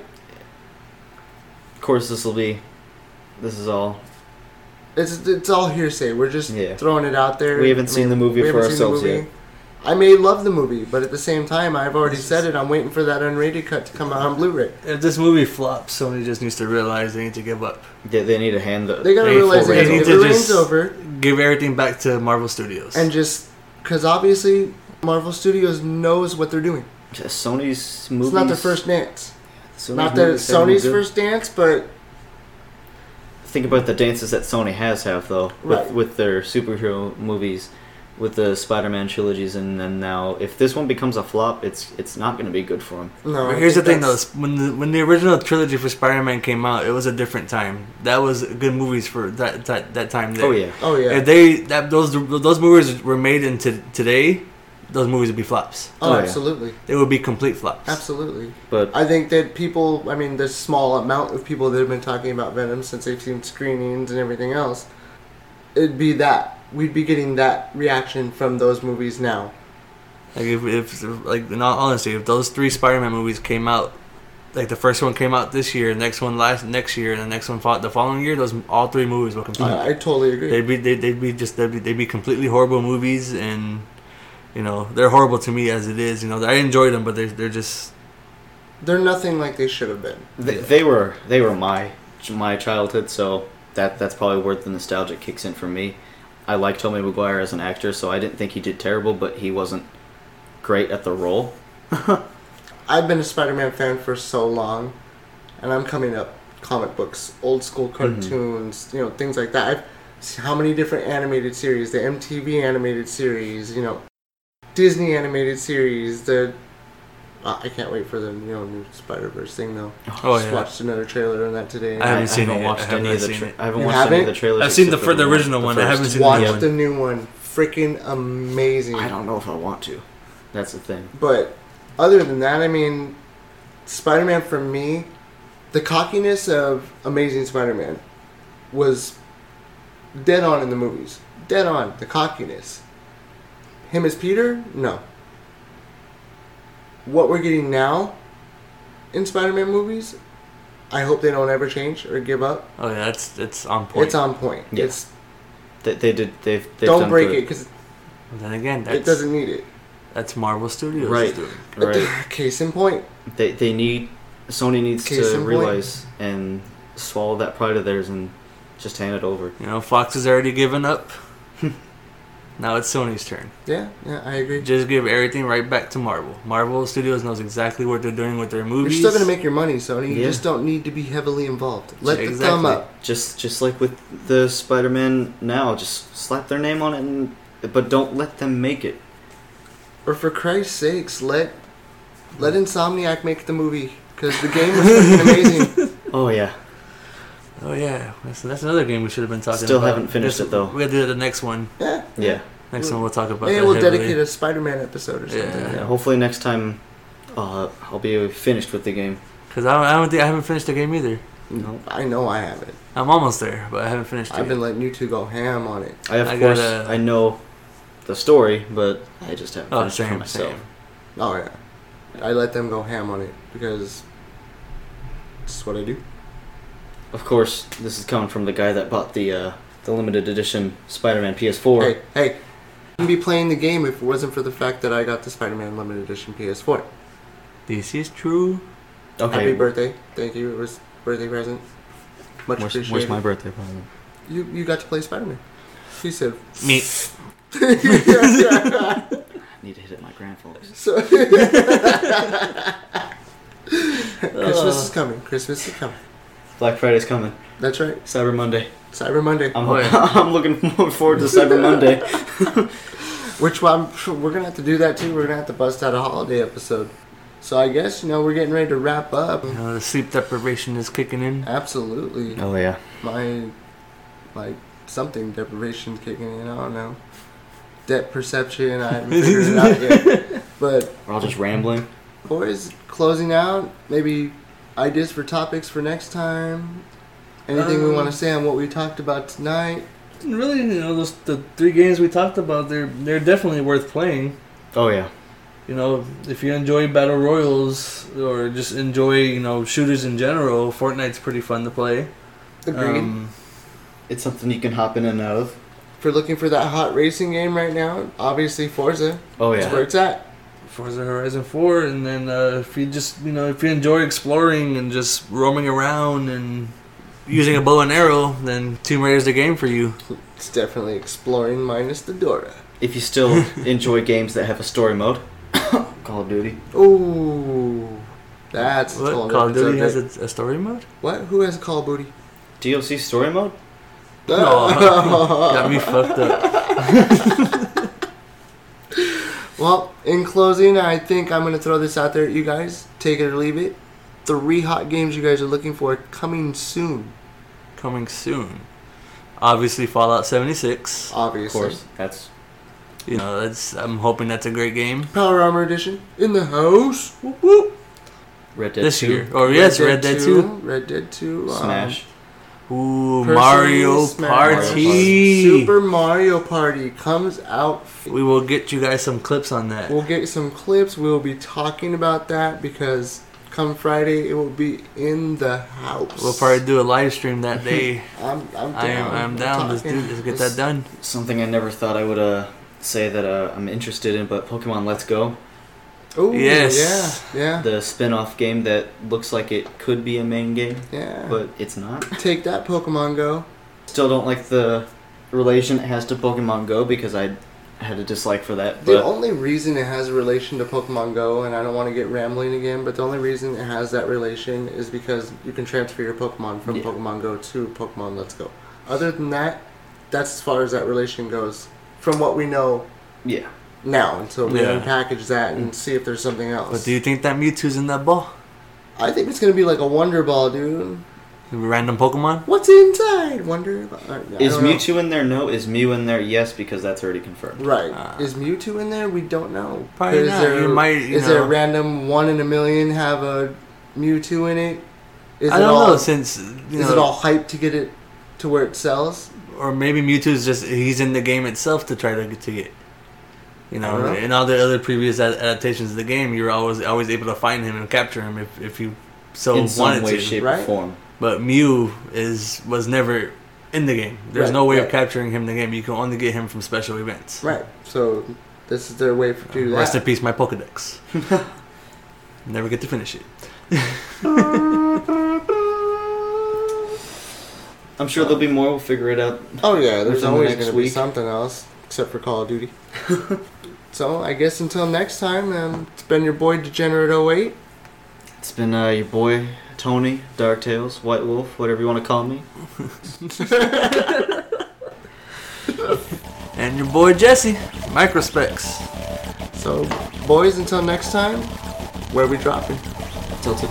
Of course, this will be this is all it's it's all hearsay. We're just Yeah. throwing it out there. We haven't seen the movie we for haven't seen the ourselves movie. yet. I may love the movie, but at the same time, I've already said it. I'm waiting for that unrated cut to come out on Blu-ray. If this movie flops, Sony just needs to realize they need to give up. they, they need to hand the They gotta the realize full they They have need to to the reins just over give everything back to Marvel Studios. and just because obviously Marvel Studios knows what they're doing. Sony's movies. It's not their first dance. Sony's not that movies it's haven't been Sony's good. first dance, but think about the dances that Sony has have though with Right. with their superhero movies. with the Spider-Man trilogies, and then now if this one becomes a flop, it's it's not going to be good for them. No, But here's the thing, though. When the when the original trilogy for Spider-Man came out, it was a different time. That was good movies for that that, that time. There. Oh yeah, Oh yeah. If they that those those movies were made into today, those movies would be flops. oh, Oh, yeah. absolutely, They would be complete flops. absolutely. but I think that people, I mean, there's a small amount of people that have been talking about Venom since they've seen screenings and everything else. It'd be that. We'd be getting that reaction from those movies now. Like if, if like in all honesty, if those three Spider-Man movies came out, like the first one came out this year, the next one last next year, and the next one fought the following year, those all three movies were complete. I, I totally agree. They'd be they'd, they'd be just they'd be, they'd be completely horrible movies, and you know they're horrible to me as it is. You know I enjoyed them, but they're they're just They're nothing like they should have been. they, they were they were my my childhood, so that that's probably where the nostalgia kicks in for me. I like Tommy Maguire as an actor, so I didn't think he did terrible, but he wasn't great at the role. I've been a Spider-Man fan for so long, and I'm coming up comic books, old school mm-hmm. cartoons, you know, things like that. I've how many different animated series, the MTV animated series, you know, Disney animated series. The uh, I can't wait for the you know new Spider Verse thing though. oh Just yeah. watched another trailer on that today. I haven't seen it watched I haven't any of the seen tra- it. I haven't You watched any of the trailers. I've seen the fir- for the original the one. I haven't seen the new one. the new one. Freaking amazing. I don't know if I want to. That's the thing. But other than that, I mean, Spider Man for me, the cockiness of Amazing Spider Man was dead on in the movies. Dead on. The cockiness. Him as Peter? No. What we're getting now in Spider Man movies, I hope they don't ever change or give up. Oh yeah, that's it's on point. It's on point. Yeah. It's They, they did. They've, they've don't done break good. it because then again, that's, it doesn't need it. that's Marvel Studios. Right. doing. Right. Case in point. They they need Sony needs Case to in point. realize and swallow that pride of theirs and just hand it over. You know, Fox has already given up. now it's Sony's turn. Yeah, yeah, I agree. Just give everything right back to Marvel. Marvel Studios knows exactly what they're doing with their movies. You're still gonna make your money, Sony. You Yeah. just don't need to be heavily involved. Let the Exactly. thumb up. Just just like with the Spider-Man now, just slap their name on it, and but don't let them make it. Or for Christ's sakes, let let Insomniac make the movie because the game was freaking amazing. Oh yeah, Oh yeah, that's, that's another game we should have been talking about. Still about. haven't finished This- it, though. We gotta do the next one. Yeah, yeah. Next one we'll talk about. maybe that we'll heavily. dedicate a Spider-Man episode or something. Yeah. yeah hopefully next time, uh, I'll be finished with the game. Cause I don't, I don't think I haven't finished the game either. No, I know I haven't. I'm almost there, but I haven't finished it. I've been letting you two go ham on it. I of I course gotta- I know the story, but I just haven't Oh, finished it for same, myself. same. Oh yeah, I let them go ham on it because it's what I do. Of course, this is coming from the guy that bought the uh, the limited edition Spider-Man PS4. Hey, hey, I wouldn't be playing the game if it wasn't for the fact that I got the Spider-Man limited edition PS4. This is true. Okay, Happy birthday! Thank you. It was birthday present. Much Where's, appreciated. where's my birthday present? You you got to play Spider-Man. She said. Me. I need to hit it my grand folks. So Christmas is coming. Christmas is coming. Black Friday's coming. That's right. Cyber Monday. Cyber Monday. I'm, Oh, yeah. I'm looking forward to Cyber Monday. Which one? We're gonna have to do that too. We're gonna have to bust out a holiday episode. So I guess you know we're getting ready to wrap up. You know, the sleep deprivation is kicking in. Absolutely. Oh yeah. My like something deprivation's kicking in. I don't know. Debt perception. I haven't figured it out yet. But We're all just rambling. boys, closing out. Maybe ideas for topics for next time. Anything we Um, want to say on what we talked about tonight? Really, you know, those the three games we talked about, they're they're definitely worth playing. Oh yeah. You know, if you enjoy battle royals or just enjoy, you know, shooters in general, Fortnite's pretty fun to play. Agreed. Um, It's something you can hop in and out of. if you're looking for that hot racing game right now, obviously Forza. Oh That's yeah. where it's at. Forza Horizon 4, and then uh, if you just, you know, if you enjoy exploring and just roaming around and using a bow and arrow, then Tomb Raider is the game for you. It's definitely exploring minus the Dora. If you still enjoy games that have a story mode, Call of Duty. Ooh, that's What? whole Call of Duty has a, a story mode? What? Who has a Call of Duty? DLC story mode? No, got me fucked up. Well, in closing, I think I'm gonna throw this out there at you guys. Take it or leave it. Three hot games you guys are looking for coming soon. Coming soon. Obviously, Fallout 76. Obviously. Of course, that's You know, that's. I'm hoping that's a great game Power Armor Edition in the house. Whoop, whoop. Red Dead this 2, year. Or yes, Red Dead 2. Red Dead 2. um, Smash. Ooh, Personally, Mario Smash. Party. Super Mario Party comes out. We will get you guys some clips on that. We'll get some clips. We'll be talking about that because come Friday it will be in the house. We'll probably do a live stream that day. I'm, I'm down. I am. I'm down. Let's do. Let's get that done. Something I never thought I would uh, say that uh, I'm interested in, but Pokemon Let's Go, Ooh, Yes. Yeah. Yeah. the spin-off game that looks like it could be a main game, Yeah. but it's not. Take that, Pokemon Go. Still don't like the relation it has to Pokemon Go because I had a dislike for that. The only reason it has a relation to Pokemon Go, and I don't want to get rambling again, but the only reason it has that relation is because you can transfer your Pokemon from Yeah. Pokemon Go to Pokemon Let's Go. Other than that, that's as far as that relation goes. From what we know yeah, now, until we Yeah. unpackage that and see if there's something else. But do you think that Mewtwo's in that ball? I think it's gonna be like a Wonder Ball, dude. Random Pokemon? What's inside Wonder Ball? Uh, I is don't know. Mewtwo in there? No. Is Mew in there? Yes, because that's already confirmed. Right. Ah. is Mewtwo in there? We don't know. Probably is not. There, You might, you is there a know. random one in a million have a Mewtwo in it? Is I it don't all, know. Since you Is know, it all hype to get it to where it sells? or maybe Mewtwo's just he's in the game itself to try to get to get. You know, don't know. in all the other previous adaptations of the game, you were always always able to find him and capture him if, if you so in some wanted way, to. shape, right? form. But Mew is was never in the game. There's Right, no way right. of capturing him in the game. You can only get him from special events. Right. So this is their way to do uh, that. Rest in peace, my Pokedex. Never get to finish it. I'm sure there'll be more. We'll figure it out. Oh yeah, there's Within always next going to be something else except for Call of Duty. so I guess until next time, um, it's been your boy Degenerate 08. It's been uh, your boy Tony, Dark Tales, White Wolf, whatever you want to call me. And your boy Jesse, Microspecs. So boys, until next time, where we dropping? Tilted.